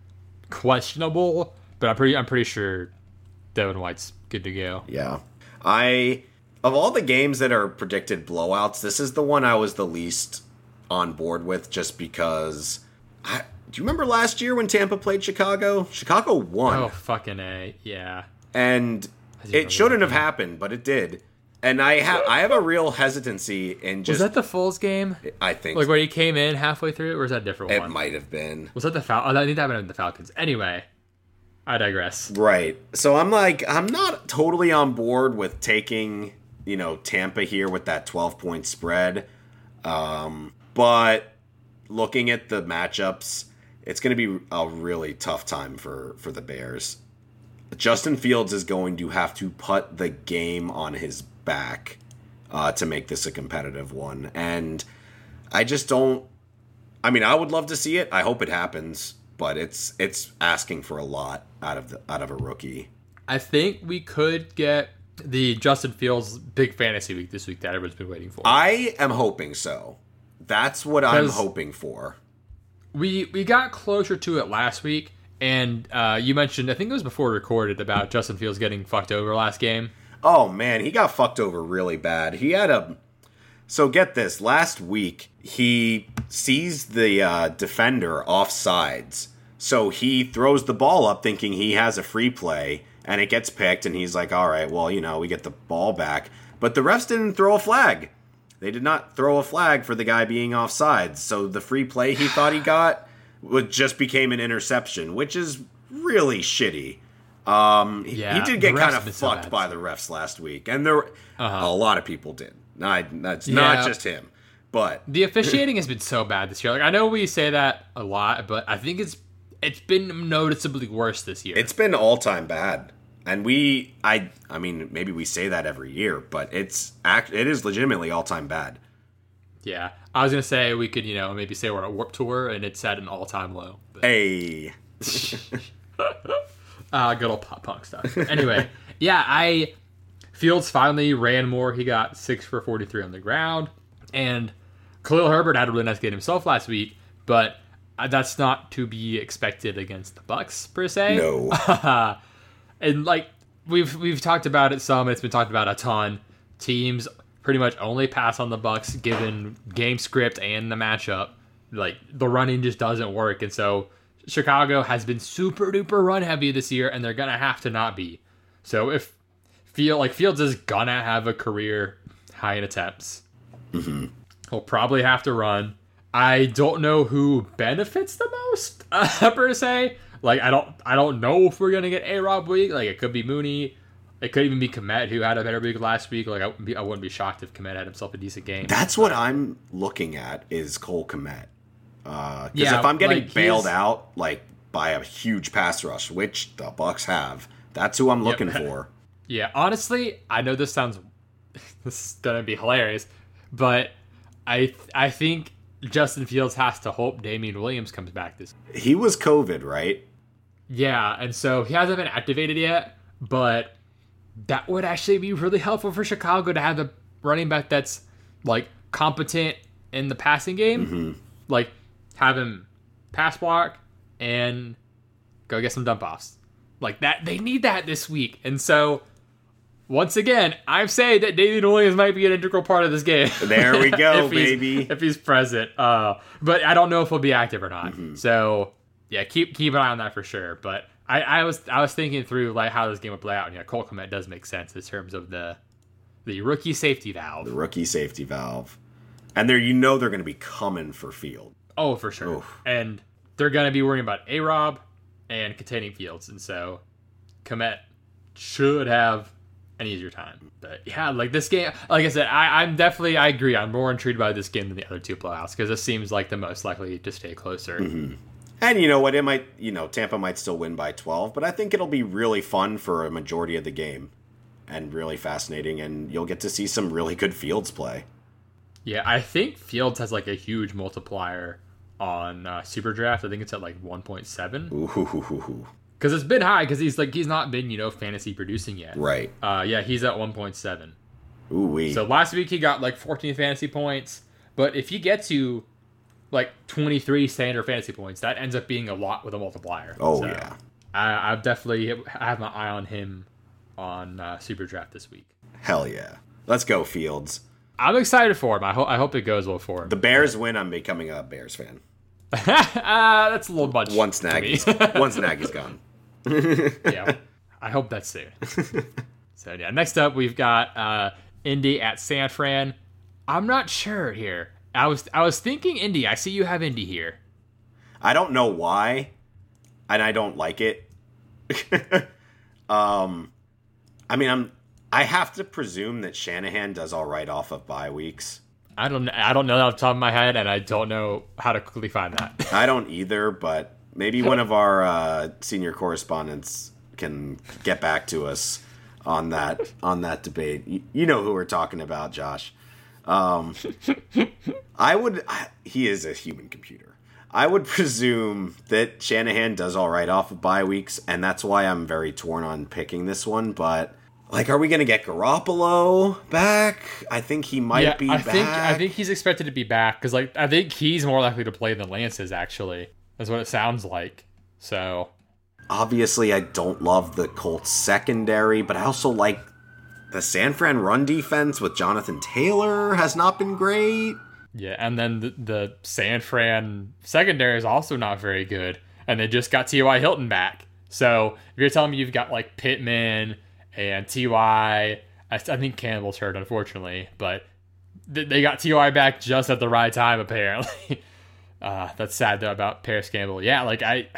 questionable, but I'm pretty I'm pretty sure Devin White's good to go. Yeah. I of all the games that are predicted blowouts, this is the one I was the least on board with just because I do you remember last year when Tampa played Chicago? Chicago won. Oh fucking a, yeah. And it shouldn't have happened, but it did. And I have I have a real hesitancy in just Was that the Foles game? I think Like where he came in halfway through, or was that a different it one? might have been. Was that the Fal? Oh, I think that happened in the Falcons. Anyway, I digress. Right. So I'm like, I'm not totally on board with taking, you know, Tampa here with that 12 point spread. Um, but looking at the matchups, it's going to be a really tough time for for the Bears. Justin Fields is going to have to put the game on his back uh, to make this a competitive one, and I just don't. I mean, I would love to see it. I hope it happens, but it's it's asking for a lot out of the out of a rookie. I think we could get the Justin Fields big fantasy week this week that everyone's been waiting for. I am hoping so. That's what I'm hoping for. we we got closer to it last week, and uh, you mentioned I think it was before recorded about Justin Fields getting fucked over last game. Oh man, he got fucked over really bad. He had a so get this. Last week he sees the uh, defender off sides, so he throws the ball up thinking he has a free play, and it gets picked, and he's like, "All right, well, you know, we get the ball back." But the refs didn't throw a flag. They did not throw a flag for the guy being off sides, so the free play he thought he got would just became an interception, which is really shitty. Um, he- Yeah, he did get kind of been so fucked by the refs last week, and there Uh-huh. a lot of people did. Not, that's Yeah. not just him, but The officiating has been so bad this year. Like I know we say that a lot, but I think it's it's been noticeably worse this year. it's been all time bad. And we, I, I mean, maybe we say that every year, but it's act, it is legitimately all time bad. yeah, I was gonna say we could you know maybe say we're on a warp tour and it's at an all time low. But, Hey, uh, good old pop punk stuff. Anyway, yeah, I Fields finally ran more. He got six for forty three on the ground, and Khalil Herbert had a really nice game himself last week, but uh, that's not to be expected against the Bucs per se. no, and like we've we've talked about it some. It's been talked about a ton. Teams pretty much only pass on the Bucs given game script and the matchup. Like the running just doesn't work, and so Chicago has been super duper run heavy this year, and they're gonna have to not be. So if feel like Fields is gonna have a career high in attempts, he'll probably have to run. I don't know who benefits the most uh, per se. Like I don't I don't know if we're gonna get a Rob week. Like it could be Mooney. It could even be Kmet who had a better week last week. Like I wouldn't be, I wouldn't be shocked if Kmet had himself a decent game. that's what I'm looking at is Cole Kmet. Uh, because Yeah, if I'm getting like, bailed he's- out like by a huge pass rush, which the Bucs have, that's who I'm looking for. Yeah, honestly, I know this sounds this is gonna be hilarious, but I I think Justin Fields has to hope Damien Williams comes back this. He was COVID, right? Yeah, and so he hasn't been activated yet, but that would actually be really helpful for Chicago to have a running back that's like competent in the passing game. Mm-hmm. Like have him pass block and go get some dump offs. Like that they need that this week. And so once again, I'm saying that David Williams might be an integral part of this game. There we go, If baby. If he's present. Uh but I don't know if he'll be active or not. So yeah, keep keep an eye on that for sure. But I, I was I was thinking through like how this game would play out, and yeah, Cole Kmet does make sense in terms of the the rookie safety valve. The rookie safety valve. And there, you know, they're going to be coming for Field. Oh, for sure. Oof. And they're gonna be worrying about A Rob and containing fields, and so Kmet should have an easier time. But yeah, like this game, like I said, I, I'm definitely I agree. I'm more intrigued by this game than the other two blowouts because this seems like the most likely to stay closer. Mm-hmm. And you know what? It might, you know, Tampa might still win by 12, but I think it'll be really fun for a majority of the game and really fascinating. And you'll get to see some really good Fields play. Yeah, I think Fields has like a huge multiplier on uh, Super Draft. I think it's at like 1.7 Ooh, because it's been high because he's like he's not been you know fantasy producing yet. right. Uh, yeah, he's at 1.7. Ooh, wee. So last week he got like 14 fantasy points, but if you get to like 23 standard fantasy points, that ends up being a lot with a multiplier. oh, So yeah. I, I definitely I have my eye on him on uh, Super Draft this week. Hell yeah. Let's go, Fields. I'm excited for him. I hope I hope it goes well for him. The Bears win, I'm becoming a Bears fan. uh, that's a little much. Once. Nagy's, once Nagy's gone. yeah, I hope that's soon. so yeah, next up we've got uh, Indy at San Fran. I'm not sure here. I was I was thinking Indy. I see you have Indy here. I don't know why, and I don't like it. um, I mean, I'm. I have to presume that Shanahan does all right off of bye weeks. I don't I don't know that off the top of my head, and I don't know how to quickly find that. I don't either, but maybe one of our uh, senior correspondents can get back to us on that on that debate. You, you know who we're talking about, Josh. Um, I would. I, he is a human computer. I would presume that Shanahan does all right off of bye weeks, and that's why I'm very torn on picking this one. But like, are we going to get Garoppolo back? I think he might yeah, be I back. think I think he's expected to be back because like I think he's more likely to play than Lance is actually. That's what it sounds like. So obviously I don't love the Colts secondary, but I also like the San Fran run defense with Jonathan Taylor has not been great. yeah, and then the, the San Fran secondary is also not very good, and they just got T.Y. Hilton back. So if you're telling me you've got like Pittman and T.Y., I, I think Campbell's hurt unfortunately, but th- they got T.Y. back just at the right time apparently. uh, that's sad though about Parris Campbell. Yeah, like I.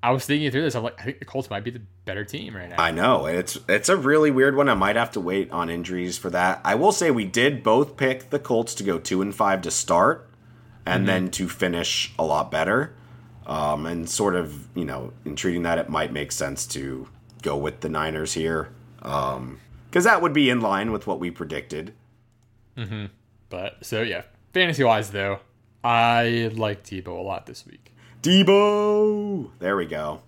I was thinking through this. I'm like, I think the Colts might be the better team right now. I know it's it's a really weird one. I might have to wait on injuries for that. I will say we did both pick the Colts to go two and five to start, and then to finish a lot better. Um, and sort of you know in treating that, it might make sense to go with the Niners here, Um, because that would be in line with what we predicted. Mm-hmm. But so yeah, fantasy wise though, I like Debo a lot this week. Debo. There we go.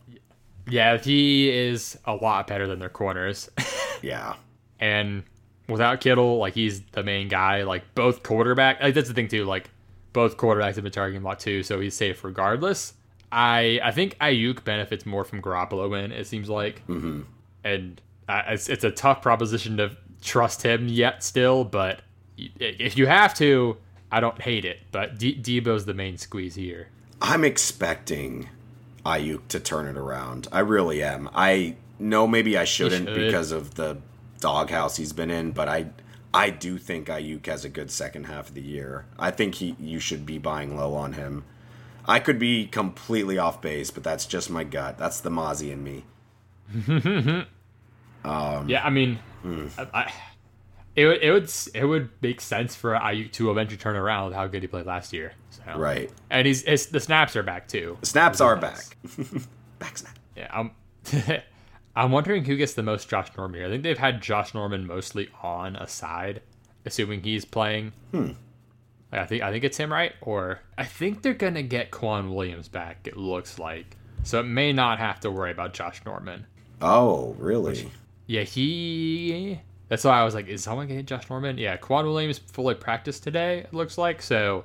Yeah, he is a lot better than their corners. Yeah. and without Kittle, like he's the main guy. Like both quarterback, like that's the thing too. Like both quarterbacks have been targeting a lot too, so he's safe regardless. I I think Aiyuk benefits more from Garoppolo win. It seems like, mm-hmm. and uh, it's it's a tough proposition to trust him yet still. But if you have to, I don't hate it. But D- Debo's the main squeeze here. I'm expecting Aiyuk to turn it around. I really am. I know maybe I shouldn't should. because of the doghouse he's been in, but I I do think Aiyuk has a good second half of the year. I think he you should be buying low on him. I could be completely off base, but that's just my gut. That's the Mozzie in me. Yeah, I mean, I, I, it would it would it would make sense for Aiyuk to eventually turn around how good he played last year. So. Right. and he's the snaps are back too. The snaps are nice. back. back snap. Yeah, I'm I'm wondering who gets the most Josh Norman here. I think they've had Josh Norman mostly on a side, assuming he's playing. Hmm. I think I think it's him, right? Or I think they're gonna get K'Waun Williams back. It looks like so it may not have to worry about Josh Norman. Oh, really? Yeah, he. That's why I was like, is someone getting Josh Norman? Yeah, K'Waun Williams fully practiced today. It looks like so.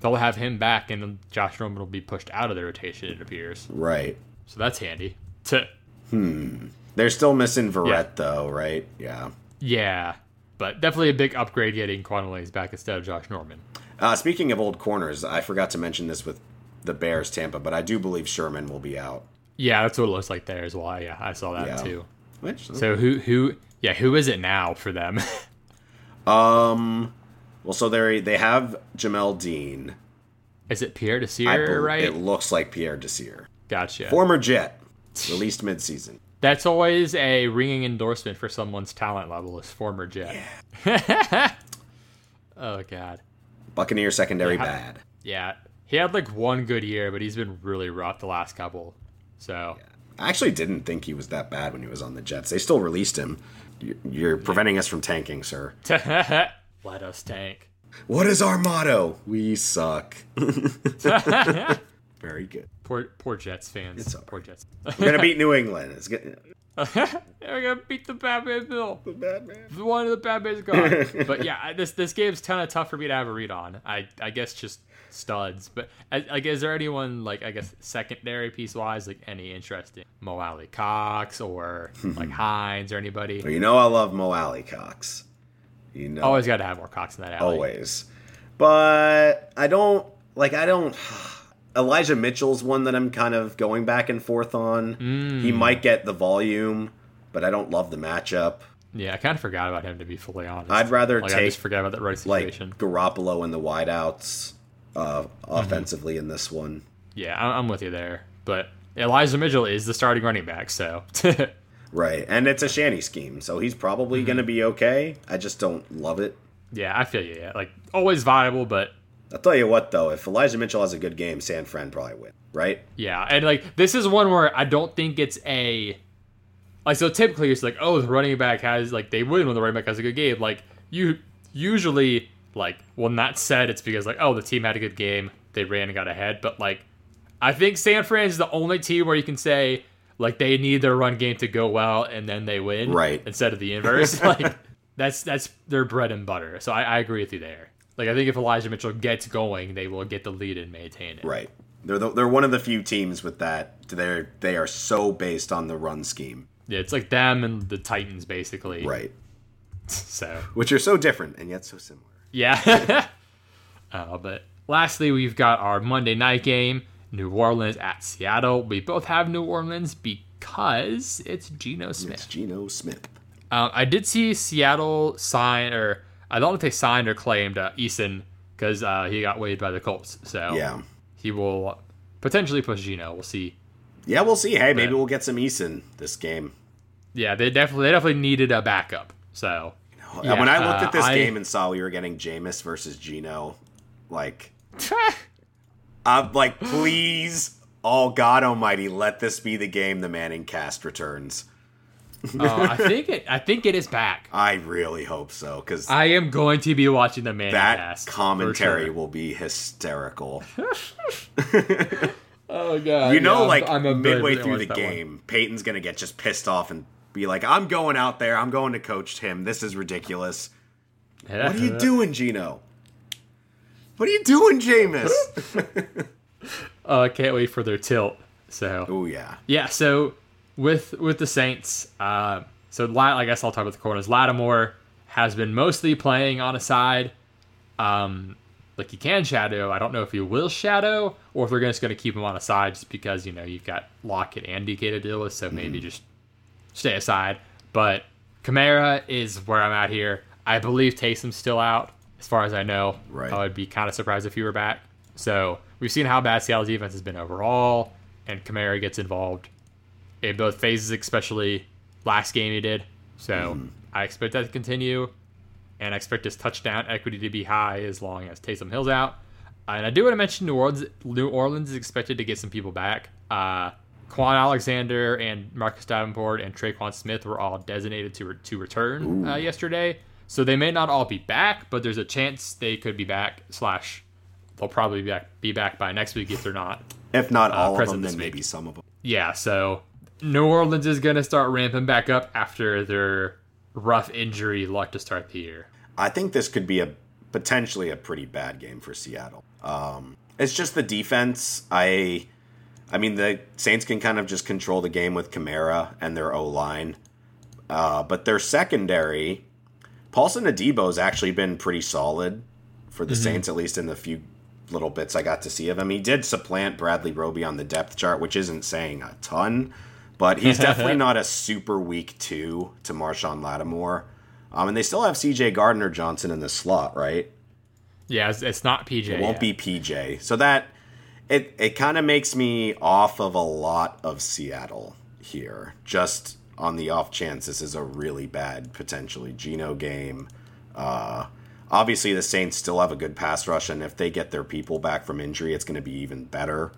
They'll have him back, and Josh Norman will be pushed out of the rotation. It appears. Right. So that's handy. To Hmm. They're still missing Verrett Yeah. though, right? Yeah. yeah, but definitely a big upgrade getting K'Waun Williams back instead of Josh Norman. Uh, speaking of old corners, I forgot to mention this with the Bears Tampa, but I do believe Sherman will be out. Yeah, that's what it looks like there as well. Yeah, I saw that Yeah. too. Which So who who yeah who is it now for them? um well so they they have Jamel Dean. is it Pierre Desir bel- right? It looks like Pierre Desir. gotcha. Former Jet. Released midseason. That's always a ringing endorsement for someone's talent level is former Jet. Yeah. oh god. Buccaneer secondary Yeah. bad. Yeah. He had like one good year, but he's been really rough the last couple. So I actually didn't think he was that bad when he was on the Jets. They still released him. You- You're preventing us from tanking, sir. let us tank. What is our motto? We suck. Very good. Poor poor Jets fans. It's all poor Jets. We're gonna beat New England. It's good. We're gonna beat the Batman Bill. The Batman. One of the Batman's gone. but yeah, this this game's kind of tough for me to have a read on. I I guess just studs. But like, is there anyone like I guess secondary piece wise, like any interesting Mo Alie-Cox or like Hines or anybody? Well, you know I love Mo Alie-Cox. You know, Always got to have more Cox in that alley. always. But I don't like. I don't. Elijah Mitchell's one that I'm kind of going back and forth on. He might get the volume, but I don't love the matchup. Yeah, I kind of forgot about him to be fully honest. I'd rather like, I take just forgot about that like situation. Garoppolo and the wideouts uh, Mm-hmm. offensively in this one. yeah, I- I'm with you there. But Elijah Mitchell is the starting running back, so Right, and it's a shanty scheme, so he's probably Mm-hmm. going to be okay. I just don't love it. yeah, I feel you. Yeah, like always viable, but I'll tell you what, though, if Elijah Mitchell has a good game, San Fran probably win. Right? Yeah, and like this is one where I don't think it's a like so typically it's like oh the running back has like they win when the running back has a good game. Like you usually like when that's said it's because like oh the team had a good game they ran and got ahead. But like I think San Fran is the only team where you can say like they need their run game to go well and then they win Right. instead of the inverse. like that's that's their bread and butter. So I, I agree with you there. Like I think if Elijah Mitchell gets going, they will get the lead and maintain it. Right. They're the, they're one of the few teams with that. They're they are so based on the run scheme. Yeah, it's like them and the Titans basically. Right. So Which are so different and yet so similar. yeah. uh, but lastly, we've got our Monday night game, New Orleans at Seattle. We both have New Orleans because it's Geno It's Smith. Geno Smith. Um, I did see Seattle sign, or I don't know if they signed or claimed uh, Eason because uh, he got waived by the Colts. So Yeah. he will potentially push Geno. We'll see. Yeah, we'll see. Hey, maybe we'll get some Eason this game. Yeah, they definitely they definitely needed a backup. So Yeah, when I looked uh, at this I- game and saw we were getting Jameis versus Geno, like, I'm like, please, oh God Almighty, let this be the game the Manning cast returns. Uh, I think it. I think it is back. I really hope so because I am going to be watching the man. that cast. commentary sure. will be hysterical. Oh god. You know, yeah, like I'm- I'm midway through the that one. game, Peyton's gonna get just pissed off and be like, "I'm going out there. I'm going to coach him. This is ridiculous. What are you doing, Geno? What are you doing, Jameis?" Oh, I can't wait for their tilt. So oh yeah, yeah, so with with the Saints, uh, so I guess I'll talk about the corners. Lattimore has been mostly playing on a side. Um, like he can shadow. I don't know if he will shadow or if they're just going to keep him on a side just because you know you've got Lockett and DK to deal with. So maybe just stay aside. But Kamara is where I'm at here. I believe Taysom's still out, as far as I know. Right. I would be kind of surprised if he were back. So we've seen how bad Seattle's defense has been overall, and Kamara gets involved in both phases, especially last game he did. So I expect that to continue, and I expect his touchdown equity to be high as long as Taysom Hill's out. And I do want to mention New Orleans. New Orleans is expected to get some people back. Uh, Kwon Alexander and Marcus Davenport and Tre'Quan Smith were all designated to re- to return uh, yesterday, so they may not all be back, but there's a chance they could be back. Slash, they'll probably be back be back by next week if they're not. if not all of Uh, them, then week. maybe some of them. Yeah, so New Orleans is gonna start ramping back up after their rough injury luck to start the year. I think this could be a potentially a pretty bad game for Seattle. Um, it's just the defense. I, I mean, the Saints can kind of just control the game with Kamara and their O line, uh, but their secondary, Paulson Adebo has actually been pretty solid for the Saints, at least in the few little bits I got to see of him. He did supplant Bradley Roby on the depth chart, which isn't saying a ton, but he's definitely not a super weak two to Marshon Lattimore. Um, and they still have C.J. Gardner Johnson in the slot, right? Yeah, it's, it's not PJ. It won't yet. be PJ. So that it it kind of makes me off of a lot of Seattle here. Just on the off chance this is a really bad potentially Geno game. Uh, obviously the Saints still have a good pass rush, and if they get their people back from injury, it's going to be even better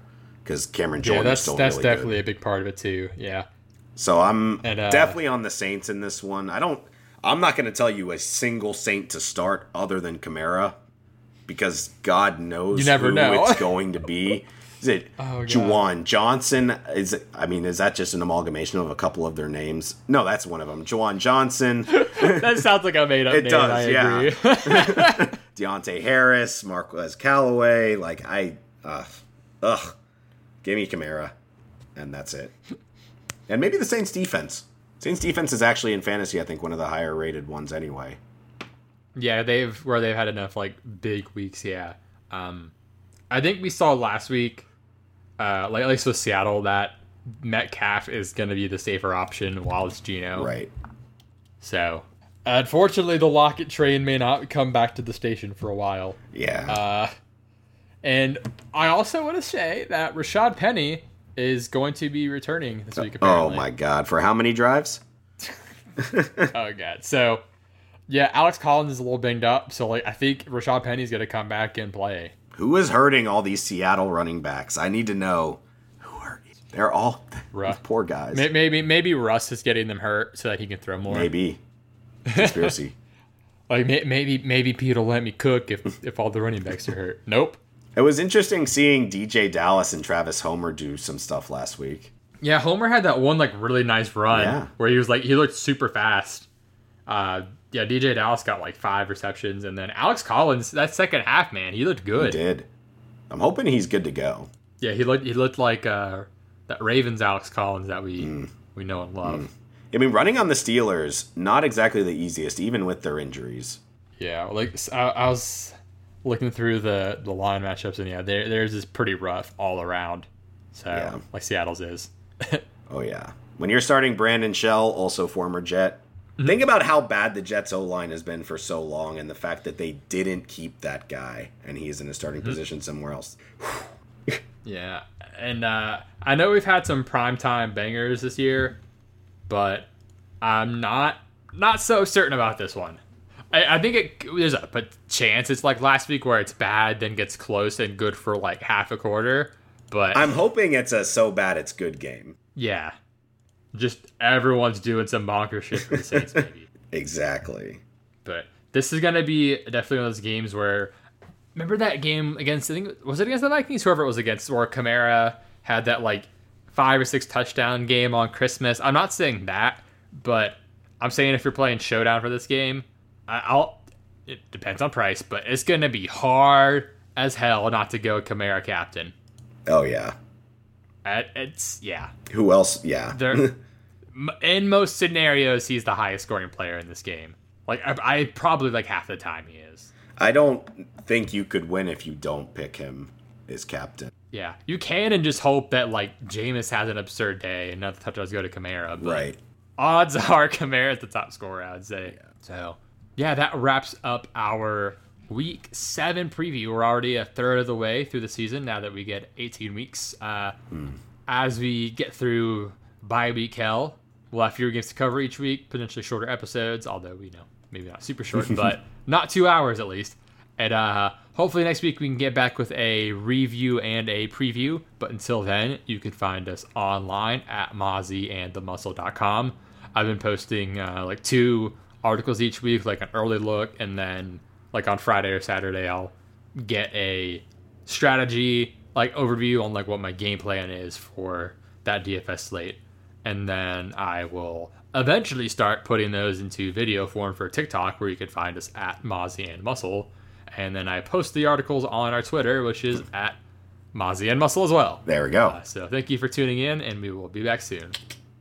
because Cameron Yeah, Jordan is that's still that's really definitely good. a big part of it too. Yeah. So I'm And, uh, definitely on the Saints in this one. I don't. I'm not going to tell you a single Saint to start other than Kamara. because God knows You never who know. it's going to be. Is it Oh, God. Juwan Johnson? Is it, I mean, is that just an amalgamation of a couple of their names? No, that's one of them. Juwan Johnson, that sounds like a made up It name. does, I yeah. agree. Deonte Harris, Marquez Callaway. Like I, uh, ugh, give me Kamara, and that's it. And maybe the Saints defense. Saints defense is actually in fantasy, I think, one of the higher rated ones anyway. yeah, they've where they've had enough like big weeks. Yeah, um, I think we saw last week, uh, like at least with Seattle, that Metcalf is going to be the safer option while it's Geno. Right. So, unfortunately, the Lockett train may not come back to the station for a while. Yeah. Uh, and I also want to say that Rashaad Penny is going to be returning this week. oh my God! For how many drives? Oh god. So, yeah, Alex Collins is a little banged up. So, like, I think Rashaad Penny's going to come back and play. Who is hurting all these Seattle running backs? I need to know who are. They're all poor guys. May- Maybe maybe Russ is getting them hurt so that he can throw more. Maybe conspiracy. Like maybe maybe Pete will let me cook if if all the running backs are hurt. Nope. It was interesting seeing DeeJay Dallas and Travis Homer do some stuff last week. Yeah, Homer had that one like really nice run Yeah. where he was like he looked super fast. Uh, yeah, DeeJay Dallas got like five receptions, and then Alex Collins that second half, man, he looked He good. did. I'm hoping he's good to go. Yeah, he looked he looked like uh, that Ravens Alex Collins that we Mm. we know and love. I mean, running on the Steelers not exactly the easiest, even with their injuries. Yeah, like I was looking through the the line matchups, and yeah, there theirs is pretty rough all around. So Yeah. like Seattle's is. Oh yeah. When you're starting Brandon Shell, also former Jet, think about how bad the Jets O line has been for so long, and the fact that they didn't keep that guy, and he's in a starting position somewhere else. Yeah, and uh, I know we've had some primetime bangers this year, but I'm not not so certain about this one. I, I think it, there's a chance it's like last week where it's bad, then gets close and good for like half a quarter. But I'm hoping it's a so bad it's good game. yeah, just everyone's doing some bonker shit for the Saints, maybe. Exactly. But this is gonna be definitely one of those games where remember that game against I think was it against the Vikings, whoever it was against, where Kamara had that like five or six touchdown game on Christmas. I'm not saying that, but I'm saying if you're playing showdown for this game, I'll. It depends on price, but it's gonna be hard as hell not to go Kamara captain. Oh yeah. It's yeah. Who else? Yeah. There, in most scenarios, he's the highest scoring player in this game. Like I, I probably like half the time he is. I don't think you could win if you don't pick him as captain. Yeah, you can and just hope that like Jameis has an absurd day and not the touchdowns go to Kamara. But Right. odds are Kamara's the top scorer. I'd say. So yeah, that wraps up our week seven preview. We're already a third of the way through the season now that we get 18 weeks. Uh, As we get through bye week hell, we'll have fewer games to cover each week, potentially shorter episodes. Although you know maybe not super short, but not two hours at least. And uh, hopefully next week we can get back with a review and a preview. But until then, you can find us online at mozzieandthemuscle.com. I've been posting uh, like two articles each week, like an early look, and then like on Friday or Saturday, I'll get a strategy like overview on like what my game plan is for that DFS slate, and then I will eventually start putting those into video form for TikTok, where you can find us at Mozzie and Muscle, and then I post the articles on our Twitter, which is at Mozzie and Muscle as well. There we go. Uh, so thank you for tuning in, and we will be back soon.